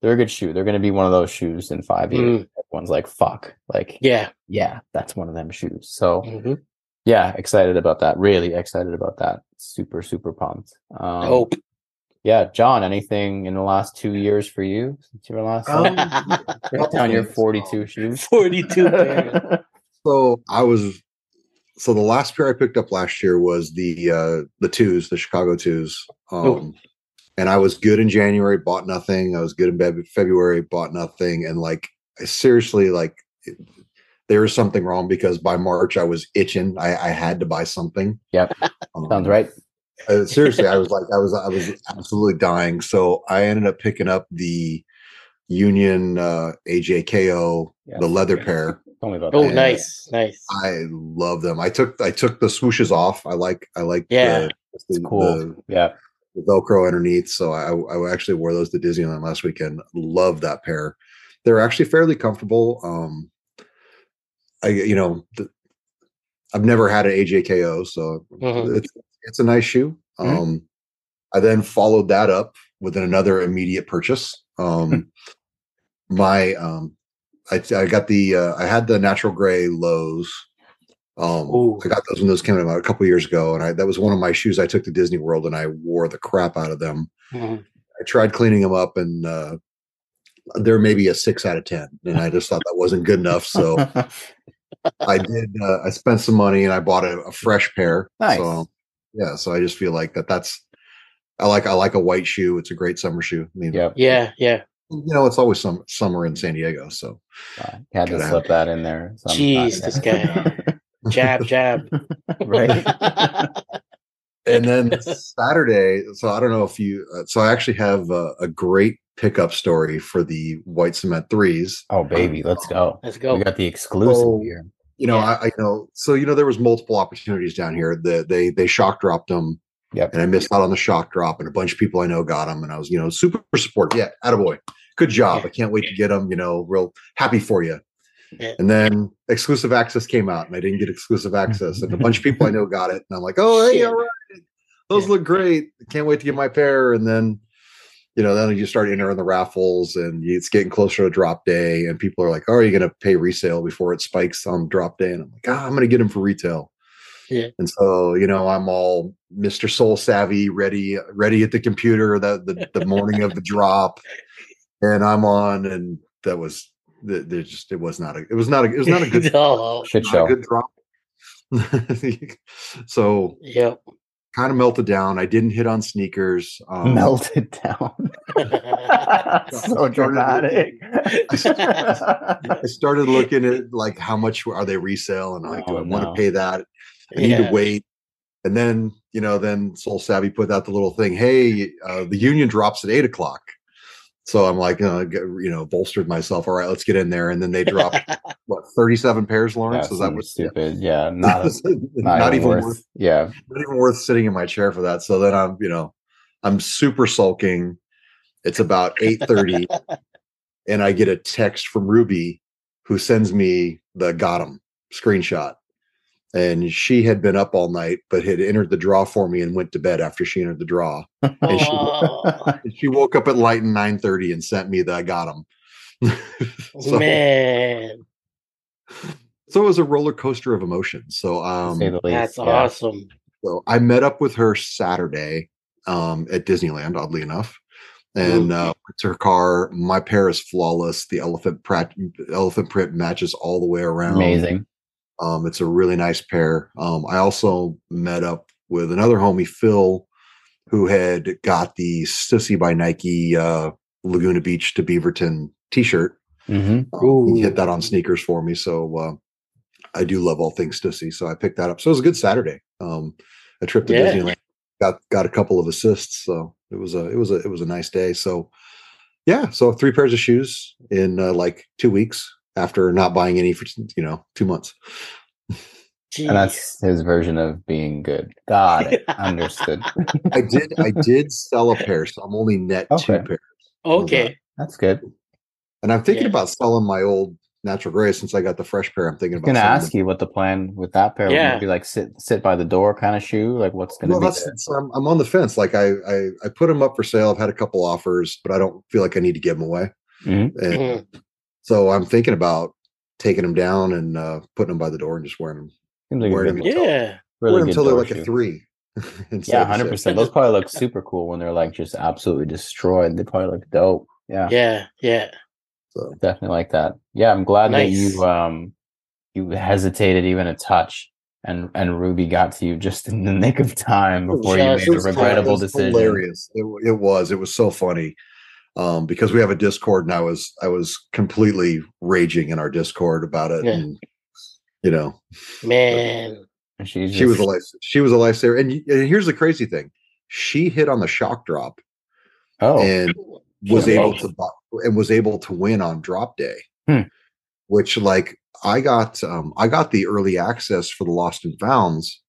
they're a good shoe. They're gonna be one of those shoes in five years. Everyone's like, fuck. Like yeah. yeah, that's one of them shoes. So Mhm. yeah, excited about that. Really excited about that. Super, super pumped. Um, Dope. Yeah, John, anything in the last two years for you since you were last Um, Write down your things. 42 shoes. 42 pairs. So I was so the last pair I picked up last year was the uh the twos, the Chicago twos. Um Oh. and I was good in January, bought nothing. I was good in February, bought nothing. And like I seriously like it- there is something wrong because by March I was itching. I, I had to buy something. Yep. Um, Sounds right. Uh, seriously, I was like, I was, I was absolutely dying. So I ended up picking up the Union uh, AJKO, Yeah. the leather pair. Tell me about Oh, that. Nice, nice. I love them. I took, I took the swooshes off. I like, I like, Yeah. the, the, cool. the, Yeah. the Velcro underneath. So I, I actually wore those to Disneyland last weekend. Love that pair. They're actually fairly comfortable. Um, I, you know, th- I've never had an AJKO, so Mhm. it's it's a nice shoe. Mhm. Um, I then followed that up with another immediate purchase. Um, my um, I, I got the uh, I had the natural gray lows. Um. I got those when those came out a couple years ago, and I that was one of my shoes I took to Disney World, and I wore the crap out of them. Mhm. I tried cleaning them up, and uh, they're maybe a six out of ten, and I just thought that wasn't good enough. So I did. Uh, I spent some money, and I bought a, a fresh pair. Nice. So yeah, so I just feel like that. That's I like. I like a white shoe. It's a great summer shoe. I mean, yep. Yeah, yeah. you know, it's always some summer in San Diego. So Uh, had to Gotta slip that in there. sometime. Jeez, this guy. Jab, jab. right. and then Saturday. So I don't know if you. Uh, so I actually have a, a great pickup story for the white cement threes. oh baby, let's go. Let's go. We got the exclusive Oh. here. You know, Yeah. I, I know. So you know, there was multiple opportunities down here. that they they shock dropped them. Yep. and I missed out on the shock drop, and a bunch of people I know got them, and I was, you know, super supportive. Yeah, attaboy. Good job. Yeah. I can't wait to get them. You know, real happy for you. And then exclusive access came out, and I didn't get exclusive access, and a bunch of people I know got it, and I'm like, oh, hey, all right, those Yeah. look great. Can't wait to get my pair. And then, you know, then you start entering the raffles, and it's getting closer to drop day, and people are like, oh, are you going to pay resale before it spikes on drop day? And I'm like, ah, I'm going to get them for retail. Yeah. And so, you know, I'm all Mr. SoleSavy, ready, ready at the computer the the, the morning of the drop, and I'm on, and that was th- there just it was not a it was not a it was not a good no. Shit not a show. good drop. so Yep. Kind of melted down. I didn't hit on sneakers. Um, Melted down. so dramatic. I started looking at like how much are they resale, and like, do Oh, I want to pay that? I need Yeah. to wait. And then, you know, then SoleSavy put out the little thing, hey, uh, the union drops at eight o'clock. So I'm like, uh, you know, bolstered myself. All right, let's get in there. And then they dropped what 37 pairs, Lawrence? Yeah, Is that was stupid. Yeah, not, not, not, even worth, worth. Yeah, not even worth sitting in my chair for that. So then I'm, you know, I'm super sulking. It's about 8:30, and I get a text from Ruby who sends me the got 'em screenshot. And she had been up all night, but had entered the draw for me and went to bed after she entered the draw. And she, and she woke up at light and 9:30 and sent me the I got 'em. so, man, so it was a roller coaster of emotions. So um say the least. that's yeah. awesome. So I met up with her Saturday um, at Disneyland, oddly enough, and uh, it's her car. My pair is flawless. The elephant print, elephant print matches all the way around. Amazing. Um, it's a really nice pair. Um, I also met up with another homie, Phil, who had got the Stussy by Nike uh, Laguna Beach to Beaverton T-shirt. hmm Um, he hit that on sneakers for me, so uh, I do love all things Stussy. So I picked that up. So it was a good Saturday. Um, a trip to Yeah. Disneyland. Got got a couple of assists, so it was a it was a it was a nice day. So yeah, so three pairs of shoes in uh, like two weeks after not buying any for you know two months. And that's his version of being good. Got it. Understood. I did I did sell a pair, so I'm only net two pairs. okay. That's good. And I'm thinking Yeah. about selling my old natural gray since I got the fresh pair. I'm thinking I was about gonna selling ask you what the plan with that pair Yeah. would be like. Sit sit by the door kind of shoe. Like what's gonna well, be? that's so I'm, I'm on the fence. Like I, I I put them up for sale. I've had a couple offers, but I don't feel like I need to give them away. Mhm. And Mhm. So I'm thinking about taking them down and uh, putting them by the door and just wearing them. Seems like a Wearing good, them until- Yeah. really wear them until they're door like a three. instead Yeah, of a hundred six. percent. Those probably look super cool when they're like just absolutely destroyed. They probably look dope. Yeah, Yeah. Yeah. So definitely like that. Yeah, I'm glad that you um you hesitated even a touch, and and Ruby got to you just in the nick of time before you made a regrettable it decision. Hilarious. It, it was. It was so funny. Um, because we have a Discord and I was I was completely raging in our Discord about it. Yeah. And You know, Man. And she's she was a just- life. She was a lifesaver. And, and here's the crazy thing: she hit on the shock drop oh and was Yeah. able to and was able to win on drop day, Hmm. which like I got um I got the early access for the Lost and Founds,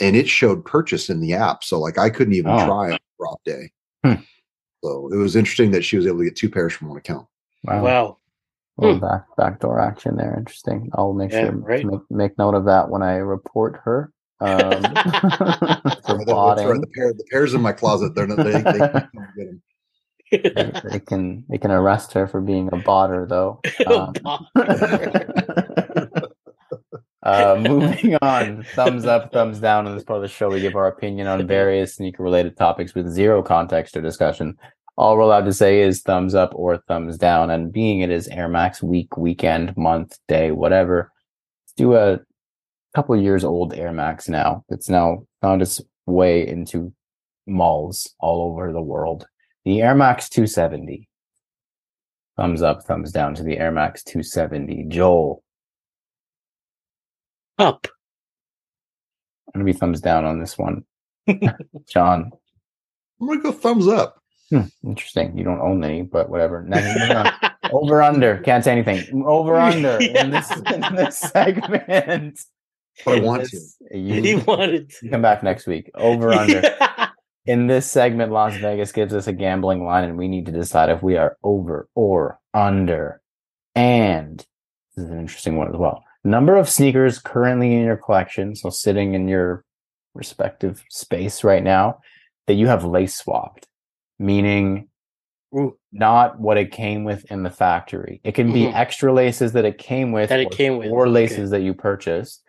and it showed purchase in the app, so like I couldn't even Oh. try on drop day. Hmm. So it was interesting that she was able to get two pairs from one account. wow. Wow. little back backdoor action there. Interesting. I'll make Yeah, sure right. make, make note of that when I report her. Um, So that- that's right, the, pair, the pairs in my closet, they're not, they, they can't come get 'em. they, they can they can arrest her for being a botter though. Um, uh, moving on, thumbs up, thumbs down. In this part of the show, we give our opinion on various sneaker-related topics with zero context or discussion. All we're allowed to say is thumbs up or thumbs down. And being it is Air Max week, weekend, month, day, whatever, let's do a couple years old Air Max now. It's now found its way into malls all over the world. The Air Max 270. Thumbs up, thumbs down to the Air Max 270. Joel, Up. I'm gonna be thumbs down on this one. John, I'm gonna go thumbs up. hmm, interesting. You don't own any, but whatever. Now. Over under, can't say anything. Over under in this in this segment. But I want to. This- he wanted to. come back next week. Over under. In this segment, Las Vegas gives us a gambling line, and we need to decide if we are over or under. And this is an interesting one as well. Number of sneakers currently in your collection, so sitting in your respective space right now, that you have lace swapped, meaning Ooh, not what it came with in the factory. It can be Mhm. extra laces that it came with, That it or, came with, or okay. laces that you purchased,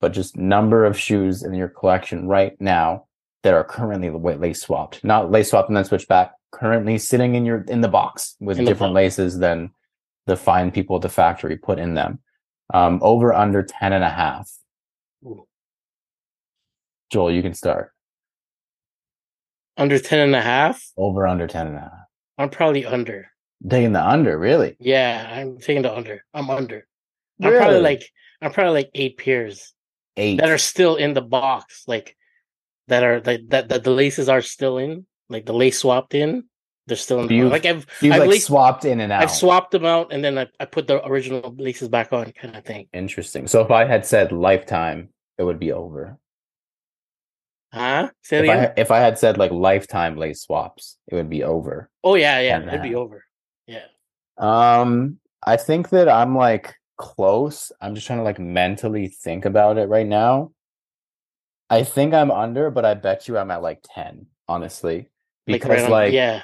but just number of shoes in your collection right now that are currently lace swapped, not lace swapped and then switched back. Currently sitting in your in the box with In different laces than the fine people at the factory put in them. Um, over under 10 and a half. Ooh. Joel, you can start. under 10 and a half. Over under 10 and a half. I'm probably under. Taking the under, really? Yeah, I'm taking the under. I'm under. I'm probably like I'm probably like eight pairs eight. that are still in the box, like that are like that, that the laces are still in, like the lace swapped in. They're still in. The Like I've You've I've like laced- swapped in and out. I've swapped them out and then I, I put the original laces back on, kind of thing. Interesting. So if I had said lifetime, it would be over. Huh? If I, if I had said like lifetime lace swaps, it would be over. oh yeah, yeah, it'd be over. Yeah. Um, I think that I'm like close. I'm just trying to like mentally think about it right now. I think I'm under, but I bet you I'm at like 10, honestly. Like, Because right on- like yeah,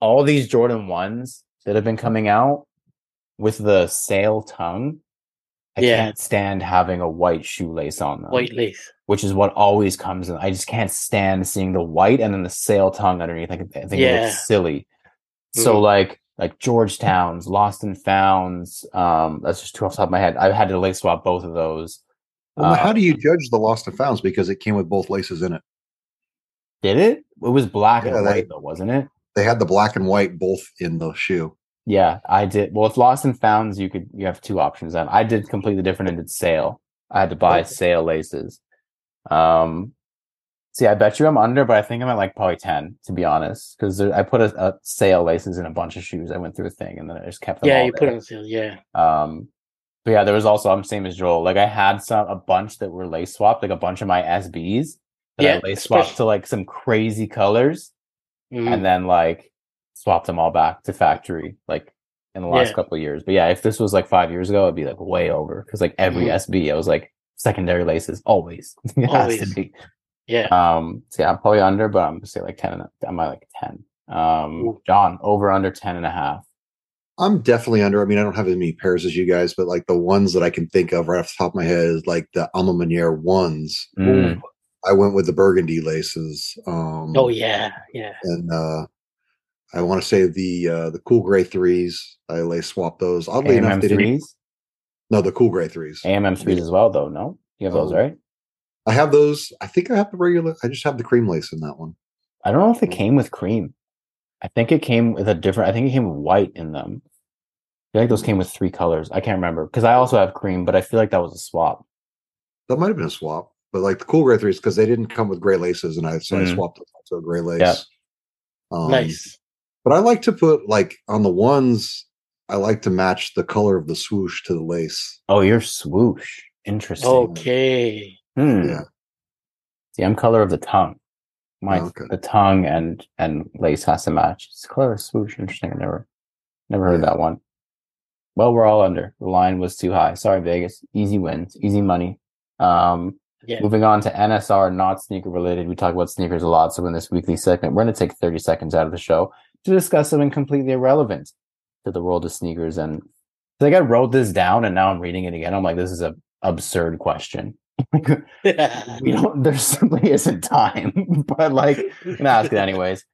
all these Jordan ones that have been coming out with the sail tongue, I Yeah. can't stand having a white shoelace on them. white lace. which is what always comes in. I just can't stand seeing the white and then the sail tongue underneath. I think, I think it Yeah. looks silly. So Mhm. like like Georgetown's, Lost and Founds. Um, that's just two off the top of my head. I've had to lace swap both of those. Well, Uh, how do you judge the lost and founds because it came with both laces in it? Did it? It was black Yeah, and they- white though, wasn't it? They had the black and white both in the shoe. Yeah, I did. Well, if Lost and Founds, you could you have two options. Then I did completely different and did sail. I had to buy Okay. sail laces. Um, see, I bet you I'm under, but I think I'm at like probably ten to be honest, because I put a, a sail laces in a bunch of shoes. I went through a thing and then I just kept them. Yeah, all you put there. it on sale. Yeah. Um, but yeah, there was also I'm same as Joel. Like I had some a bunch that were lace swapped, like a bunch of my SBs that Yeah, I lace swapped especially- to like some crazy colors Mhm. and then like swapped them all back to factory like in the last Yeah. couple of years. But yeah, if this was like five years ago, it'd be like way over because like every Mhm. SB, I was like secondary laces always. it has to Always. be. yeah. Um, so yeah, I'm probably under, but I'm gonna say like ten. And a, I'm at like ten. Um, Ooh. John over under ten and a half. I'm definitely under. I mean, I don't have as many pairs as you guys, but like the ones that I can think of right off the top of my head is like the A Ma Maniére ones. Mm. I went with the burgundy laces. Um, oh yeah, yeah. and uh, I want to say the uh, the cool gray threes. I lace swapped those. Oddly enough, AMM they didn't. threes, No, the cool gray threes. AMM threes as well though. No, you have those Oh. right? I have those. I think I have the regular. I just have the cream lace in that one. I don't know if it came with cream. I think it came with a different. I think it came with white in them. feel like those came with three colors. I can't remember because I also have cream, but I feel like that was a swap. That might have been a swap, but like the cool gray threes because they didn't come with gray laces, and I so I Mm. swapped them to a gray lace. Yeah. Um, nice. But I like to put like on the ones. I like to match the color of the swoosh to the lace. Oh, you're swoosh. Interesting. Okay. Hmm. Yeah. See, I'm color of the tongue. My Oh, okay. the tongue and and lace has to match. It's color of swoosh. Interesting. I never never heard Yeah. that one. Well, we're all under. The line was too high. Sorry, Vegas. Easy wins, easy money. Um, Yeah. Moving on to NSR, not sneaker related. We talk about sneakers a lot. So in this weekly segment, we're going to take 30 seconds out of the show to discuss something completely irrelevant to the world of sneakers. And like I wrote this down and now I'm reading it again. I'm like, this is a absurd question. we don't, there simply isn't time, but like, I'm gonna ask it anyways.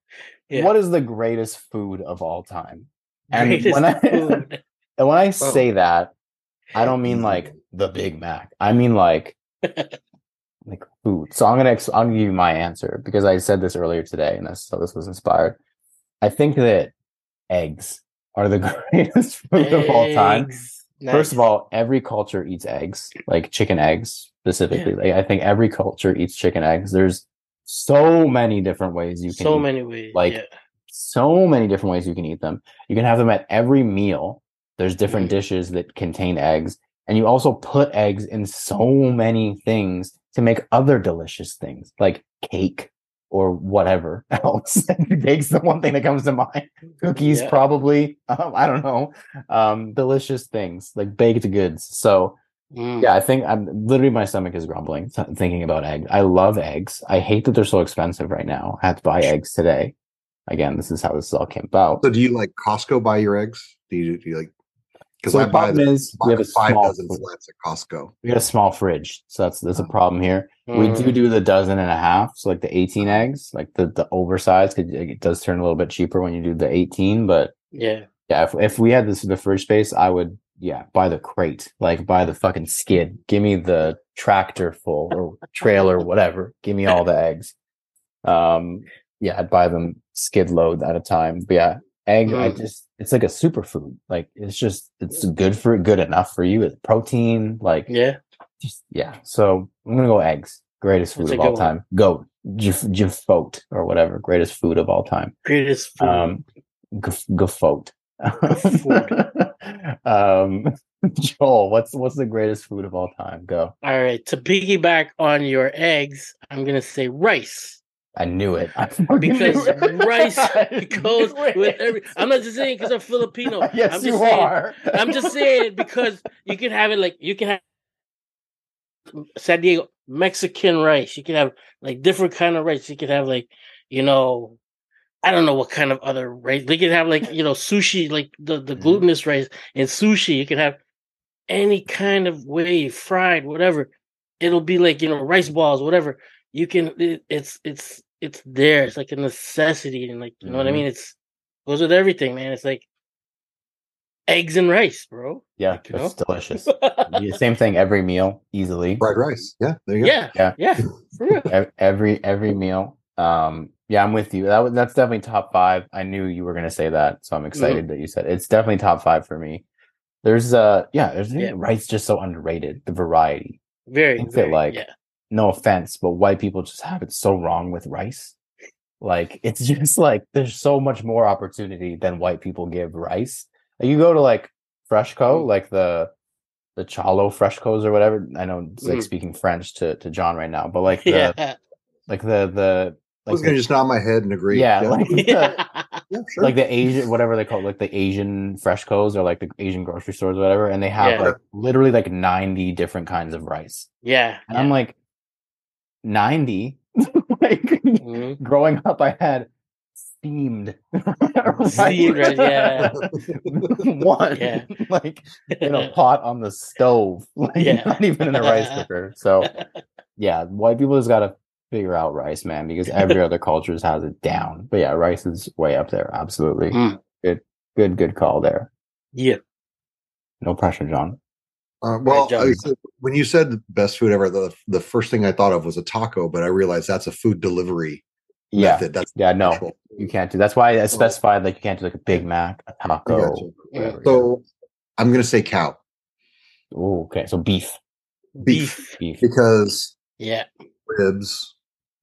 Yeah. What is the greatest food of all time? And Greatest when I, and when I say that, I don't mean like the Big Mac. I mean like like food. So I'm gonna ex- I'm gonna give you my answer because I said this earlier today, and this so this was inspired. I think that eggs are the greatest food of all time. Eggs. First of all, every culture eats eggs, like chicken eggs specifically. Like I think every culture eats chicken eggs. There's so many different ways you can so eat many ways. like, yeah. so many different ways you can eat them. You can have them at every meal. There's different Mhm. dishes that contain eggs, and you also put eggs in so many things to make other delicious things, like cake or whatever else. Cake's the one thing that comes to mind. Cookies, Yeah. probably. Um, I don't know. Um, delicious things like baked goods. So Mm. yeah, I think I'm literally my stomach is grumbling th- thinking about eggs. I love eggs. I hate that they're so expensive right now. I had to buy eggs today. Again, this is how this all came about. So do you like Costco buy your eggs? Do you, do you like? Because So I the buy problem the is we have a five small dozen fr- flats at Costco. we got a small fridge, so that's that's a Oh. problem here. We do Mm. do the dozen and a half, so like the eighteen eggs, like the the oversized. 'cause It does turn a little bit cheaper when you do the eighteen, but Yeah. yeah, if if we had this in the fridge space, I would yeah buy the crate, like buy the fucking skid. Give me the tractor full or trailer, whatever. Give me all the eggs. Um, yeah, I'd buy them skid load at a time. But yeah, egg, I Mm. just it's like a superfood. Like it's just it's good for good enough for you. It's protein, like Yeah. just yeah. So I'm gonna go eggs. Greatest food That's of all one. time. Goat, Jif- Jifote or whatever. Greatest food of all time. Greatest food. Um. GFOAT. um, Joel, what's what's the greatest food of all time? Go. All right. To piggyback on your eggs, I'm gonna say rice. I knew it. I Because knew rice goes with every I'm not just saying because I'm Filipino. yes, I'm you just saying are. I'm just saying because you can have it like you can have San Diego Mexican rice. You can have like different kind of rice. You can have like you know, I don't know what kind of other rice. They can have like you know sushi, like the the Mhm. glutinous rice and sushi. You can have any kind of way fried, whatever. It'll be like you know rice balls, whatever. You can. It, it's it's it's there. It's like a necessity, and like you know what I Mhm. mean. It's goes with everything, man. It's like eggs and rice, bro. yeah, you it's know? delicious. Yeah, Same thing every meal, easily. Fried rice. Yeah, there you go. Yeah, Yeah. yeah, for real. Every every meal. Um, yeah, I'm with you. That was that's definitely top five. I knew you were gonna say that, so I'm Mm-hmm. excited that you said it. it's definitely top five for me. There's uh yeah, there's Yeah. rice just so underrated. The variety. Very, think that, very like, yeah. No offense, but white people just have it so wrong with rice. Like it's just like there's so much more opportunity than white people give rice. Like, you go to like Freshco, Mm. like the the Chalo Freshcos or whatever. I know it's like Mhm. speaking French to to John right now, but like the Yeah, like the the I was gonna the, just nod my head and agree. yeah, like the, yeah, yeah, sure. like the Asian whatever they call it, like the Asian Freshcos or like the Asian grocery stores or whatever, and they have Yeah. like literally like ninety different kinds of rice, yeah. and I'm like ninety. like Mhm. growing up, I had steamed Steamed rice, yeah. one Yeah. like in a pot on the stove, like Yeah. not even in a rice cooker. So yeah, white people just gotta figure out rice, man, because every other culture has it down. But yeah, rice is way up there. Absolutely. Mm. Good, good, good call there. yeah. No pressure, John. Uh, well, I when you said best food ever, the the first thing I thought of was a taco, but I realized that's a food delivery Yeah. method. That's Yeah, no, actual- you can't do. That's why I specified like you can't do like a Big Mac, a I taco. gotcha. whatever, yeah. So I'm going to say cow Ooh, okay, so beef, beef, beef. because Yeah. ribs,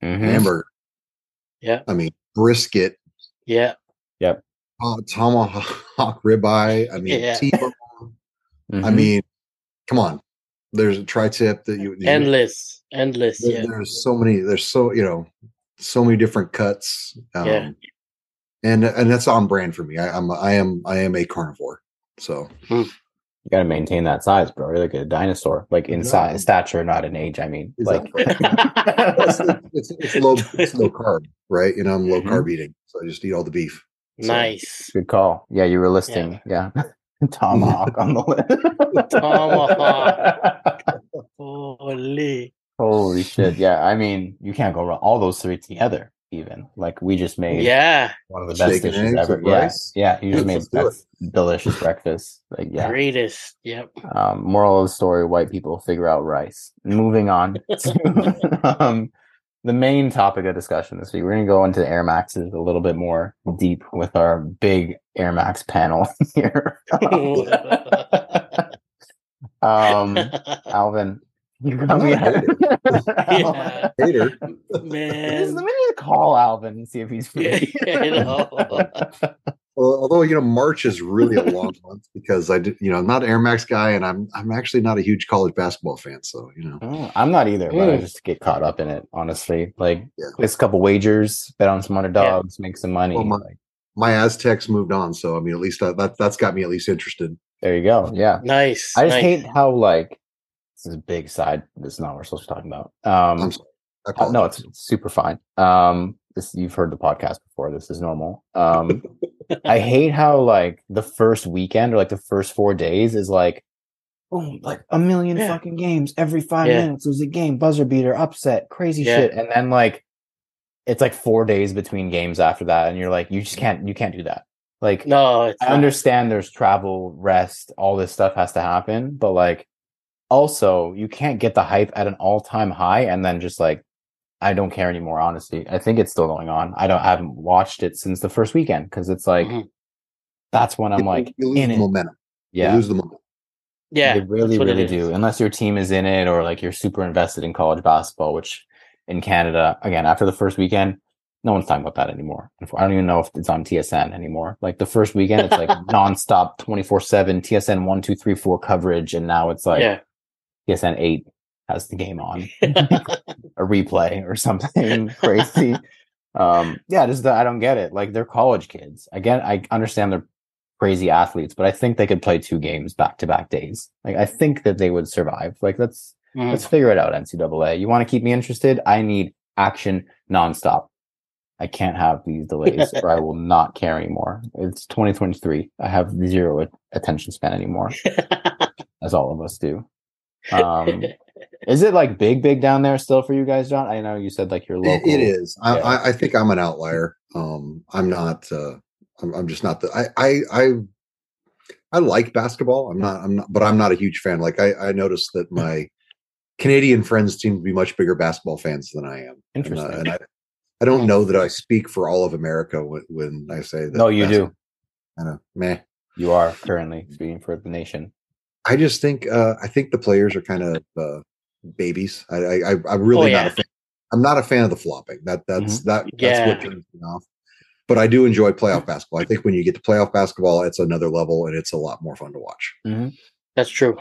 Mhm. hamburger. Yeah. I mean brisket, Yeah. uh, tomahawk ribeye. I mean Yeah. T-bone. I Mhm. mean, come on. There's a tri-tip that you, you Endless. Endless. there- Yeah. there's so many there's so you know so many different cuts um, Yeah. and and that's on brand for me I, i'm i am i am a carnivore so you got to maintain that size, bro. You're like a dinosaur, like in No. size, stature, not in age. I mean, like. it's, it's, it's low it's low carb right you know i'm low Mhm. carb eating so i just eat all the beef So, nice. Good call. Yeah, you were listing. Yeah. Tomahawk on the list. Tomahawk. Holy. Holy shit. Yeah. I mean, you can't go wrong. All those three together, even. Like we just made Yeah. one of the best Steak dishes ever. with Yeah. rice? Yeah. You just made Let's do it. delicious breakfast. Like, yeah. Greatest. Yep. Um, moral of the story: white people figure out rice. Moving on to um, the main topic of discussion this week. We're going to go into Air Maxes a little bit more deep with our big Air Max panel here. um, Alvin, you got me. yeah. hater Man. Let me just call Alvin and see if he's free. Yeah, I know. Well, although you know march is really a long month because i did you know i'm not an air max guy and i'm i'm actually not a huge college basketball fan so you know Oh, I'm not either, but I Mm. just get caught up in it. Honestly, like Yeah. place a couple wagers, bet on some underdogs, make some money. Well, my- like, my aztecs moved on so i mean at least that, that that's got me at least interested there you go. Yeah. Nice. I just nice. hate how like this is a big side. This is not what we're supposed to be talking about. Um, i'm sorry uh, no, it's, it's super fine. Um, this you've heard the podcast before. This is normal. Um, I hate how like the first weekend or like the first four days is like, boom, like a million Yeah. fucking games every five Yeah. minutes. There's a game, buzzer beater, upset, crazy Yeah. shit, and then like it's like four days between games after that, and you're like, you just can't, you can't do that. Like, No, it's I not. understand there's travel, rest, all this stuff has to happen, but like also you can't get the hype at an all-time high and then just like I don't care anymore, honestly. I think it's still going on. I don't I haven't watched it since the first weekend because it's like Mhm. that's when I'm You- like you lose in the it. momentum you Yeah. lose the momentum Yeah. they really, that's what it really do. Unless your team is in it or like you're super invested in college basketball, which in Canada, again, after the first weekend, no one's talking about that anymore. I don't even know if it's on TSN anymore. Like the first weekend, it's like nonstop 24 7 TSN one, two, three, four coverage. And now it's like yeah. TSN 8 has the game on, a replay or something crazy. Um, yeah, just that I don't get it. Like they're college kids. Again, I understand they're crazy athletes, but I think they could play two games back to back days. Like I think that they would survive. Like let's Mhm. let's figure it out, NCAA. You want to keep me interested? I need action nonstop. I can't have these delays or I will not care anymore. It's 2023. I have zero attention span anymore, as all of us do. Um, is it like big, big down there still for you guys, John? I know you said like you're It- local. it is I, Yeah. I i think i'm an outlier um i'm not uh i'm, I'm just not the I, I i i like basketball i'm not i'm not but i'm not a huge fan like i i noticed that my canadian friends seem to be much bigger basketball fans than i am And, uh, Interesting. and i i don't know that i speak for all of america when, when i say that No, you do. I know. meh You are currently speaking for the nation. I just think uh, I think the players are kind of uh, babies. I, I I- I'm really Oh, not a fan. I'm not a fan of the flopping. That that's that that's Yeah. what turns me off. But I do enjoy playoff basketball. I think when you get to playoff basketball, it's another level and it's a lot more fun to watch. That's true.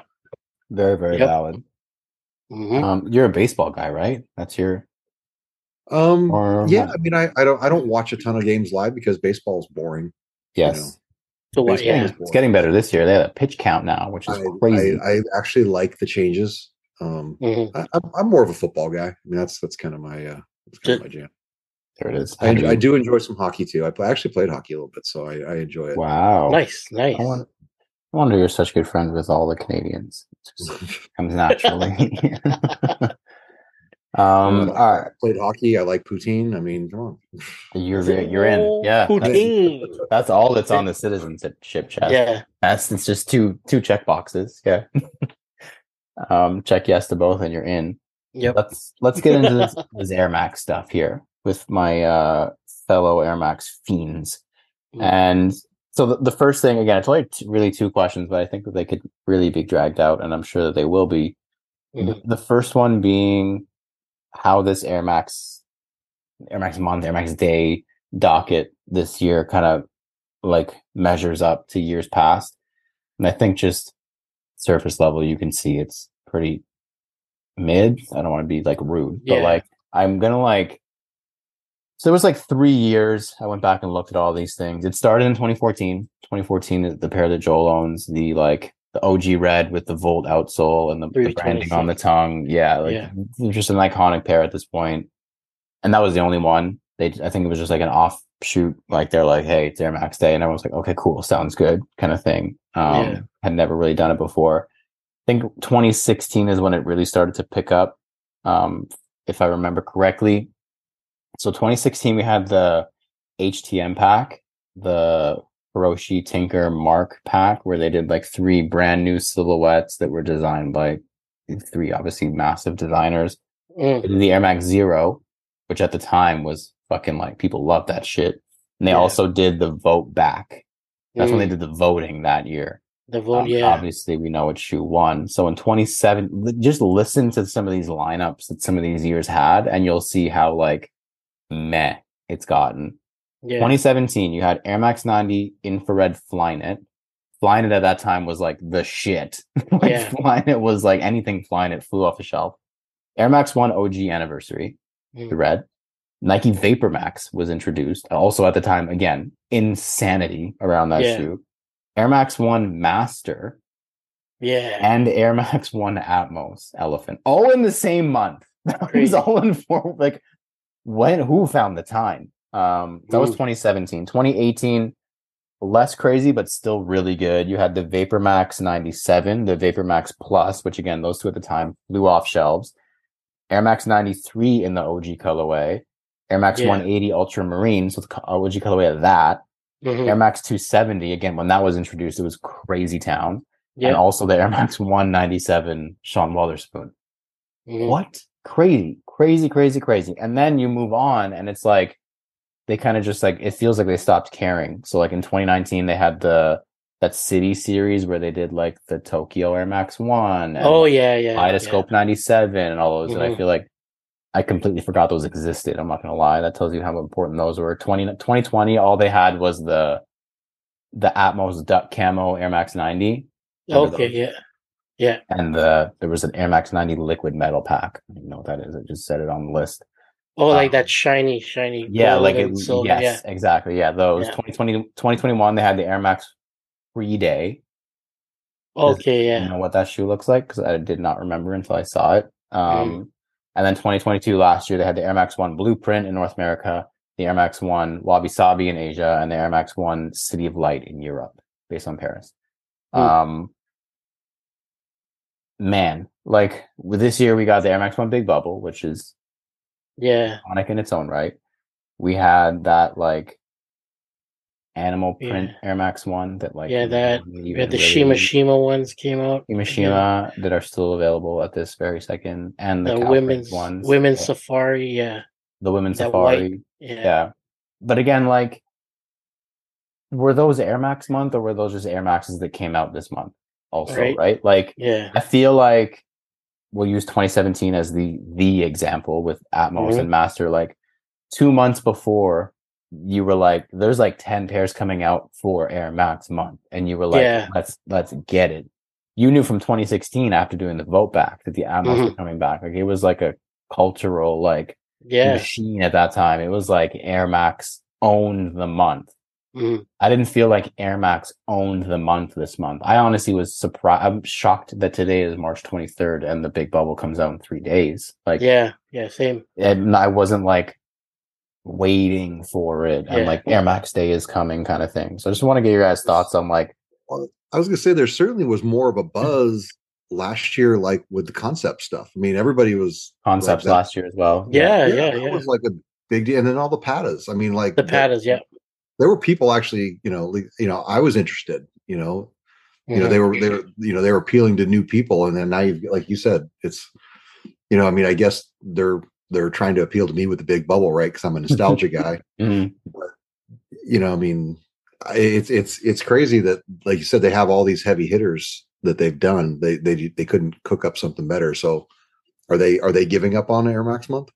Very, very Yep. valid. Mhm. Um, you're a baseball guy, right? That's your Um, or yeah, I mean, I, I don't I don't watch a ton of games live because baseball is boring. Yes. Know. So what? Yeah. is It's getting better this year. They have a pitch count now, which is I, crazy. I, I actually like the changes. Um, Mhm. I, I'm, I'm more of a football guy. I mean, that's that's kind of my uh, that's kind of my jam. there it is. I, I do enjoy some hockey too. I, play, I actually played hockey a little bit, so I, I enjoy it. Wow. Nice. Nice. I wonder, I wonder you're such good friends with all the Canadians. It just comes naturally. um, Uh, all right. played hockey. I like poutine. I mean, come on. You're you're in. Yeah. That's, Poutine. that's all that's on the citizenship chest. Yeah. That's it's just two two check boxes. Yeah. um, check yes to both and you're in. Yep. Let's let's get into this, this Air Max stuff here with my uh fellow Air Max fiends. Mm. And So the, the first thing again, it's only t- really two questions, but I think that they could really be dragged out, and I'm sure that they will be. Mhm. The, the first one being how this Air Max, Air Max month, Air Max day docket this year kind of like measures up to years past, and I think just surface level, you can see it's pretty mid. I don't want to be like rude, but like I'm gonna like. So it was like three years. I went back and looked at all these things. It started in 2014. 2014, is the pair that Joel owns, the like the OG red with the Volt outsole and the, the branding on the tongue. Yeah, like Yeah. it's just an iconic pair at this point. And that was the only one. They, I think it was just like an offshoot. Like they're like, "Hey, it's Air Max Day," and everyone's like, "Okay, cool, sounds good," kind of thing. Um, Yeah. Had never really done it before. I think 2016 is when it really started to pick up, um, if I remember correctly. So 2016, we had the HTM pack, the Hiroshi Tinker Mark pack, where they did like three brand new silhouettes that were designed by three obviously massive designers. Mm. The Air Max Zero, which at the time was fucking like people loved that shit. And they Yeah. also did the vote back. That's when they Mm. did the voting that year. the vote. Um, yeah, Obviously, we know which shoe won. So in 27, just listen to some of these lineups that some of these years had, and you'll see how like meh it's gotten. Yeah, 2017, you had Air Max 90 infrared Flyknit. Flyknit at that time was like the shit. like Yeah. Flyknit was like anything Flyknit flew off the shelf. Air Max 1 OG anniversary, the Mm. red. Nike Vapor Max was introduced. Also at the time, again, insanity around that Yeah. shoe. Air Max 1 Master yeah. and Air Max One Atmos Elephant, all in the same month. it was all in four. Like, when? Who found the time? Um, that was Mm. 2017. 2018, less crazy, but still really good. You had the Vapor Max 97, the Vapor Max Plus, which again, those two at the time flew off shelves. Air Max 93 in the OG colorway. Air Max Yeah. 180 Ultramarine, so the OG colorway of that. Mhm. Air Max 270, again, when that was introduced, it was crazy town and also the Air Max 197 Sean Wotherspoon. Mhm. What? Crazy, crazy, crazy, crazy. And then you move on and it's like they kind of just like it feels like they stopped caring. So like in 2019 they had the that city series where they did like the Tokyo Air Max 1 and Oh yeah, yeah. Kaleidoscope 97 and all those. And I Mhm. feel like I completely forgot those existed. I'm not gonna lie. That tells you how important those were. 20, 2020, all they had was the the Atmos Duck Camo Air Max 90 Okay, those? yeah, yeah. and the there was an Air Max 90 liquid metal pack. I don't know what that is. I just said it on the list. Oh, like Um, that shiny, shiny. Yeah, like it, silver, yes, exactly. Yeah, those Yeah. 2020 2021 they had the Air Max free day. Okay, yeah. You know what that shoe looks like because I did not remember until I saw it. Um, Mm. and then 2022 last year they had the Air Max 1 Blueprint in North America, the Air Max 1 Wabi Sabi in Asia, and the Air Max 1 City of Light in Europe, based on Paris. Mm. Um, man, like this year we got the Air Max 1 Big Bubble, which is Yeah. iconic in its own right. We had that like animal print Air Max 1 that like Yeah, that- We had the really- Shima Shima ones came out. Shima that are still available at this very second, and the, The, women's ones, women's yeah, safari, yeah. the women's that safari, white- Yeah. yeah. But again, like, were those Air Max month or were those just Air Maxes that came out this month? Also, Right. right? Like, Yeah. I feel like we'll use 2017 as the the example with Atmos Mhm. and Master. Like two months before, you were like, "There's like ten pairs coming out for Air Max month," and you were like, Yeah. "Let's let's get it." You knew from 2016 after doing the vote back that the Atmos Mhm. were coming back. Like it was like a cultural like Yeah. machine at that time. It was like Air Max owned the month. Mhm. I didn't feel like Air Max owned the month this month. I honestly was surprised. I'm shocked that today is March 23rd and the big bubble comes out in three days. Like, Yeah. Yeah. Same. and I wasn't like waiting for it and Yeah. like Air Max Day is coming kind of thing. So I just want to get your guys' thoughts on like, I was gonna say there certainly was more of a buzz last year, like with the concept stuff. I mean, everybody was concepts that- last year as well. Yeah. Yeah. that Yeah. It was like a big deal, and then all the Pattas. I mean, like The there- Pattas. Yeah. There were people actually, you know, you know, I was interested. You know, you know Mhm. they were they were you know they were appealing to new people, and then now you've like you said, it's you know, I mean, I guess they're they're trying to appeal to me with the big bubble, right? Because I'm a nostalgia guy. Mhm. you know, I mean, it's it's it's crazy that like you said they have all these heavy hitters that they've done. They they they couldn't cook up something better. So are they are they giving up on Air Max month?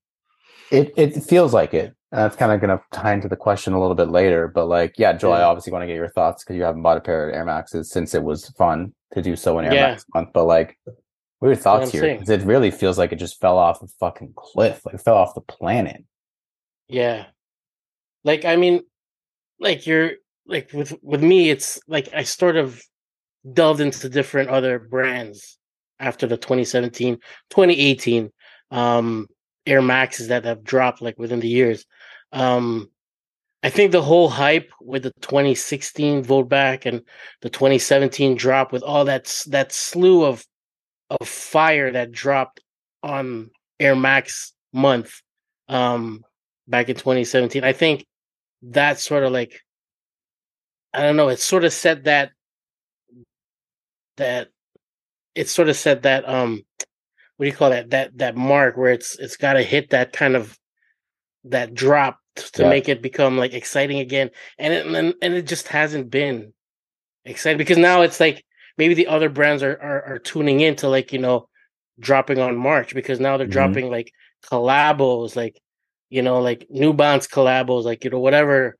It it feels like it. That's kind of going to tie into the question a little bit later. But like, yeah, Joel, I obviously want to get your thoughts because you haven't bought a pair of Air Maxes since it was fun to do so in Air Yeah. Max month. But like, what are your thoughts here? saying. 'Cause it really feels like it just fell off a fucking cliff. Like it fell off the planet. Yeah. Like I mean, like you're like with with me, it's like I sort of delved into different other brands after the 2017, 2018 um Air Maxes that have dropped like within the years. Um I think the whole hype with the 2016 vote back and the 2017 drop with all that that slew of of fire that dropped on Air Max month um back in 2017. I think that sort of like I don't know, it sort of set that that it sort of set that um what do you call that that that mark where it's it's got to hit that kind of that drop to Yeah. make it become like exciting again and it and, and it just hasn't been exciting because now it's like maybe the other brands are are, are tuning into like you know dropping on March because now they're Mhm. dropping like collabos like you know like New Balance collabos like you know whatever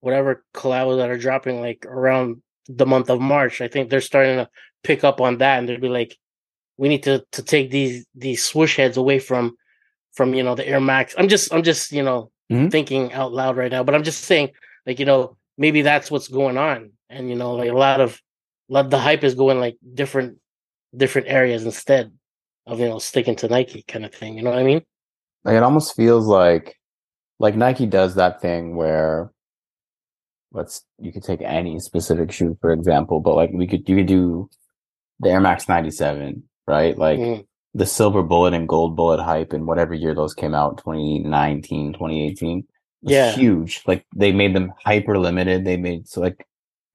whatever collabos that are dropping like around the month of March I think they're starting to pick up on that and they'll be like we need to to take these these swoosh heads away from from you know the Air Max I'm just I'm just you know Mhm. thinking out loud right now but I'm just saying like you know maybe that's what's going on and you know like a lot of lot the hype is going like different different areas instead of you know sticking to Nike kind of thing you know what I mean Like it almost feels like like Nike does that thing where let's you could take any specific shoe for example, but like we could you could do the Air Max 97, right? Like Mhm. The silver bullet and gold bullet hype in whatever year those came out, 2019, 2018. was Yeah. Huge. Like they made them hyper limited. They made so like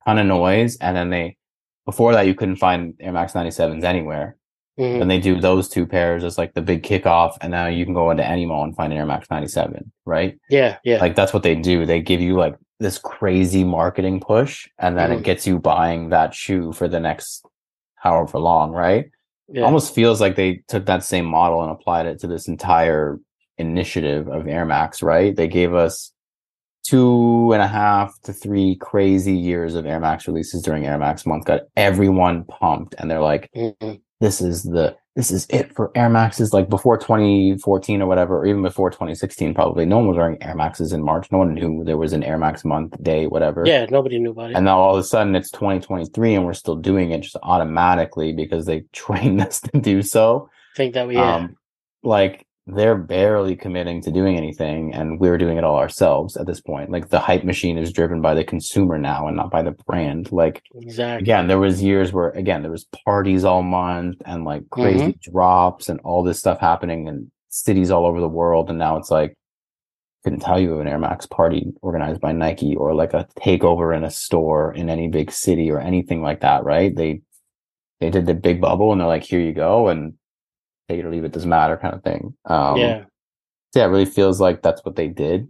ton of noise. And then they before that you couldn't find Air Max 97s anywhere. Mhm. Then they do those two pairs as like the big kickoff, and now you can go into any mall and find an Air Max 97, right? yeah yeah Like that's what they do. They give you like this crazy marketing push, and then Mhm. it gets you buying that shoe for the next however long, right? Yeah Almost feels like they took that same model and applied it to this entire initiative of Air Max, right? They gave us two and a half to three crazy years of Air Max releases during Air Max month, got everyone pumped, and they're like, Mhm. this is the this is it for Air Maxes. Like before 2014 or whatever, or even before 2016, probably no one was wearing Air Maxes in March. No one knew there was an Air Max month day, whatever. yeah nobody knew about it And now all of a sudden it's 2023 and we're still doing it just automatically because they trained us to do so. think that we yeah Um, like they're barely committing to doing anything and we're doing it all ourselves at this point. Like the hype machine is driven by the consumer now and not by the brand. Like exactly again there was years where again there was parties all month and like crazy mm-hmm. drops and all this stuff happening in cities all over the world and now it's like couldn't tell you of an air max party organized by nike or like a takeover in a store in any big city or anything like that right they they did the big bubble and they're like here you go and take it or leave it doesn't matter kind of thing. Um yeah. yeah it really feels like that's what they did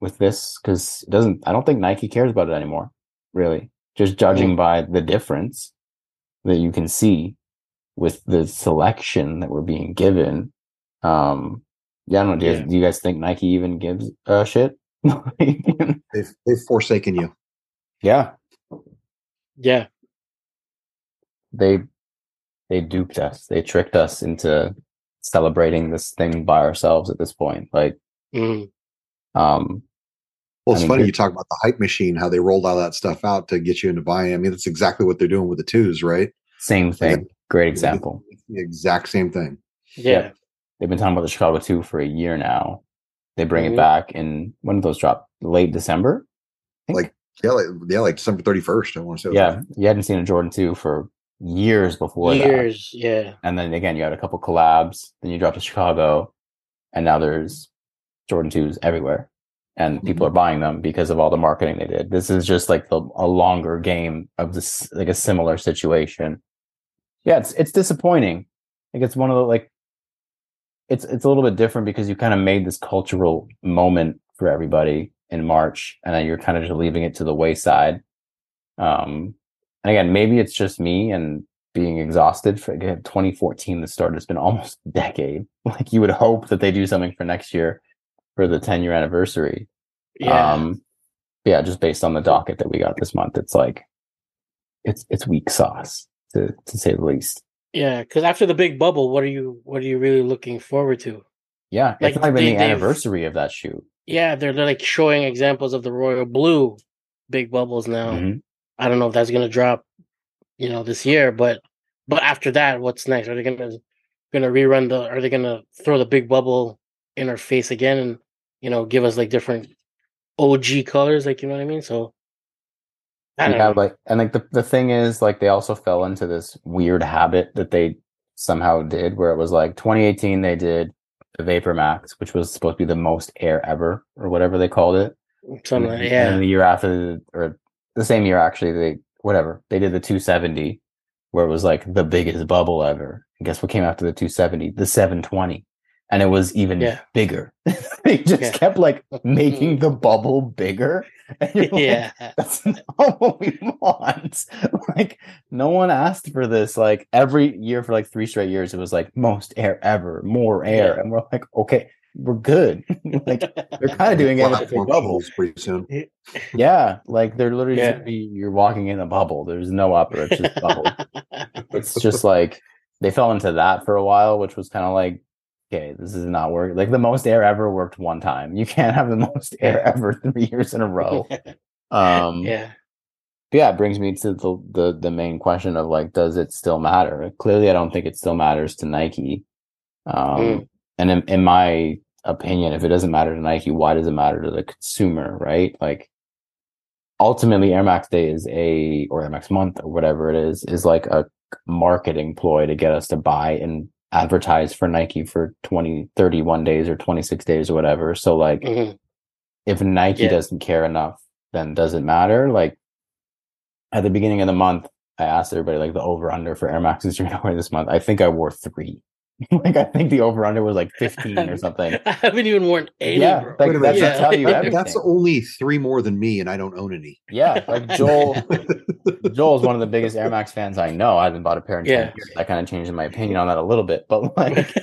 with this because it doesn't i don't think nike cares about it anymore really. Just judging by the difference that you can see with the selection that we're being given um yeah i don't know do you, Yeah. guys, do you guys think nike even gives a shit? They've they've forsaken you. yeah. Yeah. They they duped us they tricked us into celebrating this thing by ourselves at this point like Mhm. um Well, I it's mean, funny you talk about the hype machine, how they rolled all that stuff out to get you into buying. I mean, that's exactly what they're doing with the twos, right? same thing great example the exact same thing. yeah they've been talking about the Chicago 2 for a year now. They bring Mhm. it back in when did those drop? Late December? Like Yeah, like yeah, like December thirty first. I want to say. Yeah. You hadn't seen a Jordan 2 for years before that. years yeah And then again, you had a couple collabs, then you dropped to Chicago, and now there's Jordan 2s everywhere. And people are buying them because of all the marketing they did. This is just like the, a longer game of this, like a similar situation. Yeah, it's it's disappointing. Like it's one of the like it's it's a little bit different because you kind of made this cultural moment for everybody in March, and then you're kind of just leaving it to the wayside. Um, and again, maybe it's just me and being exhausted for again, 2014 the start has been almost a decade like you would hope that they do something for next year for the 10 year anniversary Yeah. um yeah just based on the docket that we got this month it's like it's it's weak sauce to to say the least yeah. Because after the big bubble, what are you what are you really looking forward to? yeah Like, it's not even they- the anniversary of that shoot Yeah, they're, they're like showing examples of the royal blue big bubbles now. Mhm. I don't know if that's gonna drop, you know, this year, but but after that, what's next? Are they gonna gonna rerun the? Are they gonna throw the big bubble in our face again and you know give us like different OG colors? Like you know what I mean? So I don't yeah know. like and like the, the thing is like they also fell into this weird habit that they somehow did where it was like 2018 they did the vapor max which was supposed to be the most air ever or whatever they called it Something and, then- and the year after or the same year actually they whatever they did the 270 where it was like the biggest bubble ever and guess what came after the 270 the 720 and it was even Yeah. bigger they just Yeah. kept like making the bubble bigger and you're like, yeah, that's not what we want. Like, no one asked for this. Like, every year for like three straight years, it was like most air ever, more air. Yeah. And we're like, okay, we're good. like, they're kind of doing it with the big Platform pretty soon. Yeah. Like, they're literally Yeah. be, you're walking in a bubble. There's no upper, it's just bubble. it's just like, they fell into that for a while, which was kind of like, okay, this is not working. Like, the most air ever worked one time. You can't have the most air ever three years in a row. Um, yeah, but yeah, it brings me to the, the the main question of like, does it still matter? Clearly, I don't think it still matters to Nike. Um, Mm. And in, in my opinion, if it doesn't matter to Nike, why does it matter to the consumer? Right? Like, ultimately, Air Max Day is a or Air Max Month or whatever it is is like a marketing ploy to get us to buy and advertise for Nike for 20, 31 days or 26 days or whatever. So like, Mhm. if Nike Yeah. doesn't care enough, then does it matter? Like at the beginning of the month, I asked everybody like the over under for Air Maxes you're gonna wear this month. I think I wore three. like I think the over under was like 15 or something. I haven't even worn any. Yeah, bro. like, Wait a that tell you Yeah. That's only three more than me, and I don't own any. yeah, like Joel Joel is one of the biggest Air Max fans I know. I haven't bought a pair in 10 Yeah. years. I kind of changed my opinion on that a little bit, but like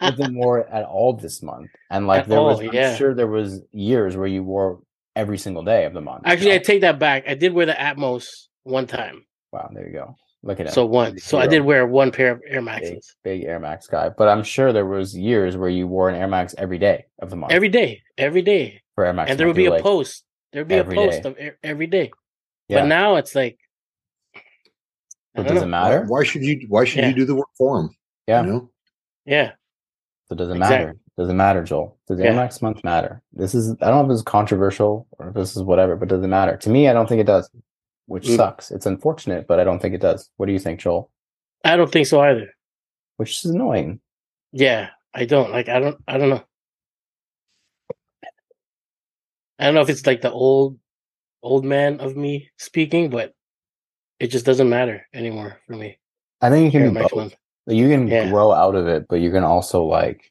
wasn't wore it at all this month. And like At there was all, I'm yeah. sure there was years where you wore every single day of the month. Actually, I take that back. I did wear the Atmos one time. wow, there you go. Look at him. So one. So I did wear one pair of Air Maxes big Air Max guy. But I'm sure there was years where you wore an Air Max every day of the month. every day, every day, for Air Max, and there would be you a like, post. There would be a every post day. of e- every day. Yeah. But now it's like, I But don't does it know. matter? Why, why should you? Why should Yeah. you do the work for them? Yeah. You know? yeah, So does it Exactly. matter? Does it matter, Joel? Does Air Yeah. Max month matter? This is I don't know if this is controversial or if this is whatever, but does it matter? To me, I don't think it does. Which Mm. sucks. It's unfortunate, but I don't think it does. What do you think, Joel? I don't think so either. Which is annoying. Yeah, I don't like. I don't. I don't know. I don't know if it's like the old, old man of me speaking, but it just doesn't matter anymore for me. I think you can do both. You can Yeah. grow out of it, but you can also like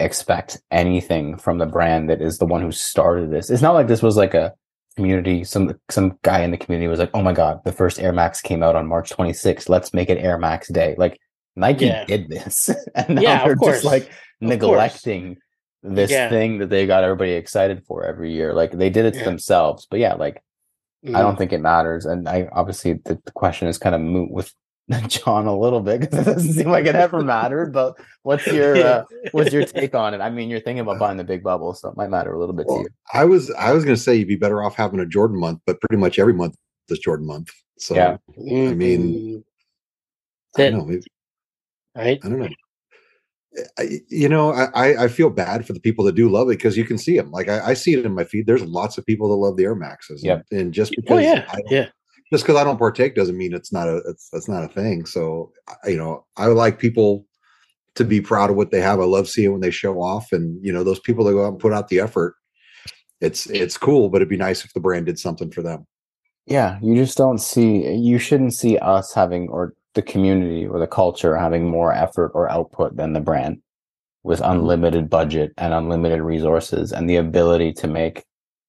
expect anything from the brand that is the one who started this. It's not like this was like a community. Some some guy in the community was like, "Oh my god, the first Air Max came out on March 26th. Let's make it Air Max Day." Like Nike Yeah. did this, and now Yeah, they're just like neglecting this Yeah. thing that they got everybody excited for every year. Like they did it to themselves, but yeah, like I Mhm. don't think it matters. And I obviously the, the question is kind of moot with John a little bit because it doesn't seem like it ever mattered. But what's your uh, what's your take on it? I mean, you're thinking about buying the big bubble, so it might matter a little bit to you. I was I was going to say you'd be better off having a Jordan month, but pretty much every month is Jordan month. So Yeah. I mean. I don't know. maybe- right? I don't know. I, you know, I, I- I feel bad for the people that do love it because you can see them. Like I, I see it in my feed. There's lots of people that love the Air Maxes. Yep. And, and just because Oh yeah, I don't, yeah. Just because I don't partake doesn't mean it's not a it's that's not a thing. So you know, I like people to be proud of what they have. I love seeing when they show off, and you know, those people that go out and put out the effort. It's it's cool, but it'd be nice if the brand did something for them. Yeah, you just don't see. You shouldn't see us having or the community or the culture having more effort or output than the brand with mm-hmm. unlimited budget and unlimited resources and the ability to make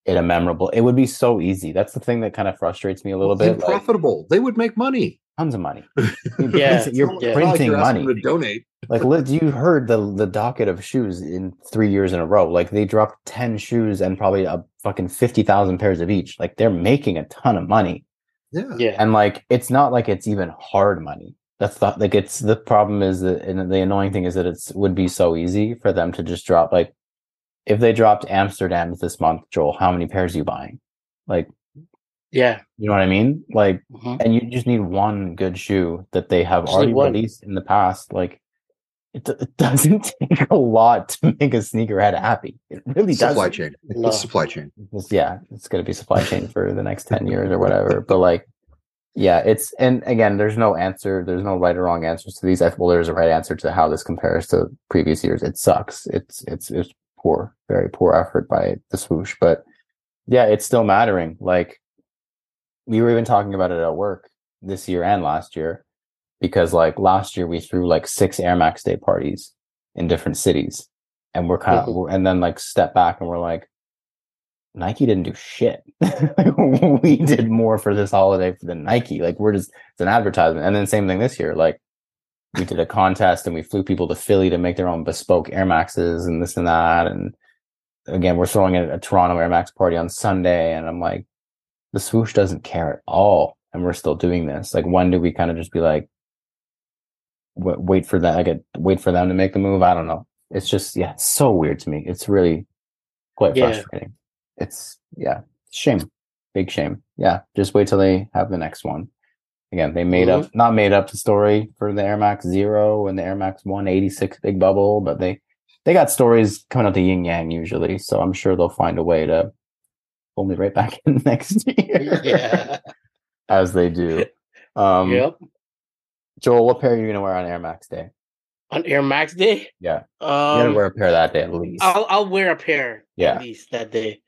it a memorable. It would be so easy. That's the thing that kind of frustrates me a little bit. And like, profitable. they would make money. tons of money. Yeah, you're It's not like printing you're money. to donate. Like, you heard the the docket of shoes in three years in a row. Like, they dropped ten shoes and probably a fucking fifty thousand pairs of each. Like, they're making a ton of money, Yeah. Yeah. and like, it's not like it's even hard money. That's the like. It's the problem is that, and the annoying thing is that it's would be so easy for them to just drop. Like, if they dropped Amsterdam's this month, Joel, how many pairs are you buying? Like, Yeah. you know what I mean? Like, Mhm. and you just need one good shoe that they have Just already released in the past. Like it, d- it doesn't take a lot to make a sneakerhead happy. It really Supply doesn't. chain. It's supply chain. It's- yeah, it's going to be supply chain for the next 10 years or whatever. But like, yeah, it's, and again, there's no answer. There's no right or wrong answers to these. I- Well, there's a right answer to how this compares to previous years. It sucks. It's, it's, it's poor, very poor effort by the swoosh. But yeah, it's still mattering. Like, we were even talking about it at work this year and last year because like last year we threw like six Air Max Day parties in different cities, and we're kind of and then like step back and we're like, Nike didn't do shit. we did more for this holiday than Nike. Like we're just it's an advertisement, and then same thing this year. Like we did a contest and we flew people to Philly to make their own bespoke Air Maxes and this and that, and again we're throwing a, a Toronto Air Max party on Sunday, and I'm like, the swoosh doesn't care at all, and we're still doing this. Like when do we kind of just be like, wa- wait for that? I Like wait for them to make the move? I don't know. It's just yeah, it's so weird to me. It's really quite Yeah. frustrating. It's yeah, shame, big shame. Yeah, just wait till they have the next one. Again, they made up not made up the story for the Air Max Zero and the Air Max One Eighty Six Big Bubble, but they they got stories coming out the yin yang usually, so I'm sure they'll find a way to pull me right back in next year. Yeah. as they do. Um, yep. Joel, what pair are you gonna wear on Air Max Day? On Air Max Day. Yeah, you gotta Um, wear a pair that day at least. I'll I'll wear a pair Yeah. at least that day.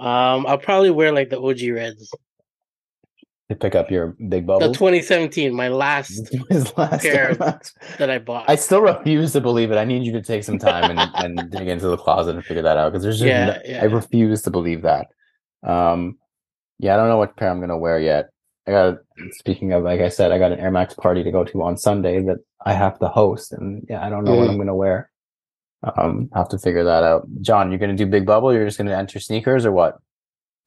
Um, I'll probably wear like the OG Reds, to pick up your big bubble. the 2017, my last His last pair Air that I bought. I still refuse to believe it. I need you to take some time and, and dig into the closet and figure that out because there's just Yeah, no- yeah. I refuse to believe that. Um, yeah, I don't know what pair I'm gonna wear yet. I got speaking of like I said, I got an Air Max party to go to on Sunday that I have to host, and yeah, I don't know what Mm. I'm gonna wear. Um, have to figure that out. John, you're gonna do big bubble? You're just gonna enter sneakers or what?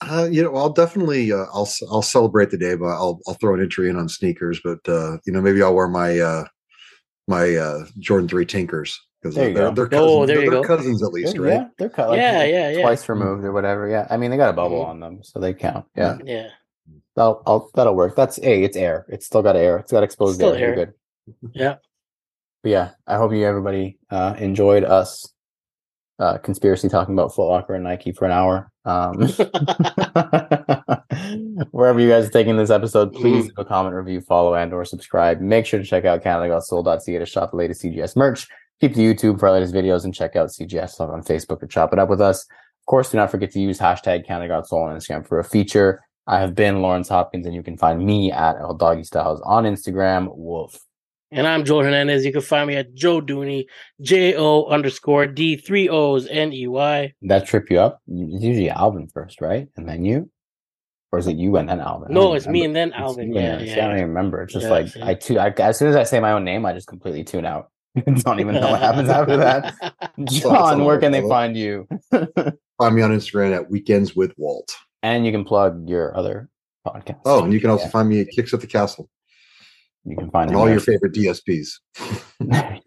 Uh, you know, I'll definitely uh, I'll I'll celebrate the day, but I'll I'll throw an entry in on sneakers. But uh, you know, maybe I'll wear my uh, my uh, Jordan Three Tinkers because There you they're, go. they're cousins. Oh, there they're, you they're go. cousins at least, Yeah, right? Yeah, they're cut. Like, Yeah, yeah, yeah. Twice removed or whatever. Yeah, I mean they got a bubble Mhm. on them, so they count. Yeah, yeah. that'll I'll, that'll work. That's a it's air. It's still got air. It's got exposed Still air. You're good. Yeah. But yeah, I hope you everybody uh, enjoyed us uh, conspiracy talking about Foot Locker and Nike for an hour. Um, wherever you guys are taking this episode, please leave a comment, review, follow, and or subscribe. Make sure to check out CanadaGotSole.ca to shop the latest CGS merch. Keep the YouTube for our latest videos and check out CGS on Facebook to chop it up with us. Of course, do not forget to use hashtag CanadaGotSold on Instagram for a feature. I have been Lawrence Hopkins, and you can find me at El Doggy Styles on Instagram. Wolf. And I'm Joe Hernandez. You can find me at Joe Dooney, J O underscore D three O's N E Y. that trip you up? It's usually Alvin first, right? And then you? Or is it you and then Alvin? No, don't it's me and then It's Alvin. you and Yeah, then- see, I don't even remember. It's just Yeah, like. I too. I, as soon as I say my own name, I just completely tune out. don't even know what happens after that. John, where can they find you? Find me on Instagram at Weekends with Walt. and you can plug your other podcast. Oh, and you can also Yeah. find me at Kicks at the Castle you can find and all there. your favorite DSPs.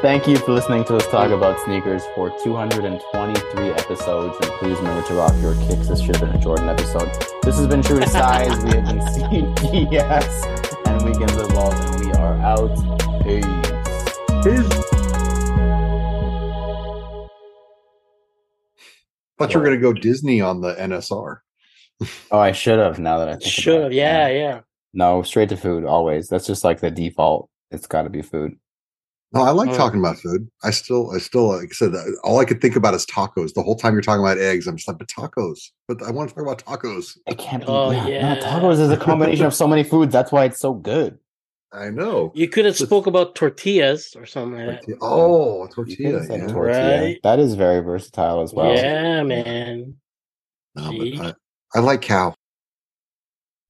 Thank you for listening to us talk about sneakers for 223 episodes. And please remember to rock your kicks. This should have been a Jordan episode. This has been True to Size. we have been CGS and Weekends with Walt, and we are out. Peace. thought you were going to go Disney on the NSR. Oh, I should have. Now that I think Should have. it. Yeah, yeah. No, straight to food always. That's just like the default. It's got to be food. No, I like Mm. talking about food. I still, I still, like I said, uh, all I could think about is tacos. The whole time you're talking about eggs, I'm just like, but tacos. But I want to talk about tacos. I can't be. Oh, yeah, no, tacos is a combination of so many foods. That's why it's so good. I know. You could have spoke about tortillas or something like that. Tortilla- Oh, tortilla. Yeah. tortilla. Right. That is very versatile as well. Yeah, man. No, but I, I like cow.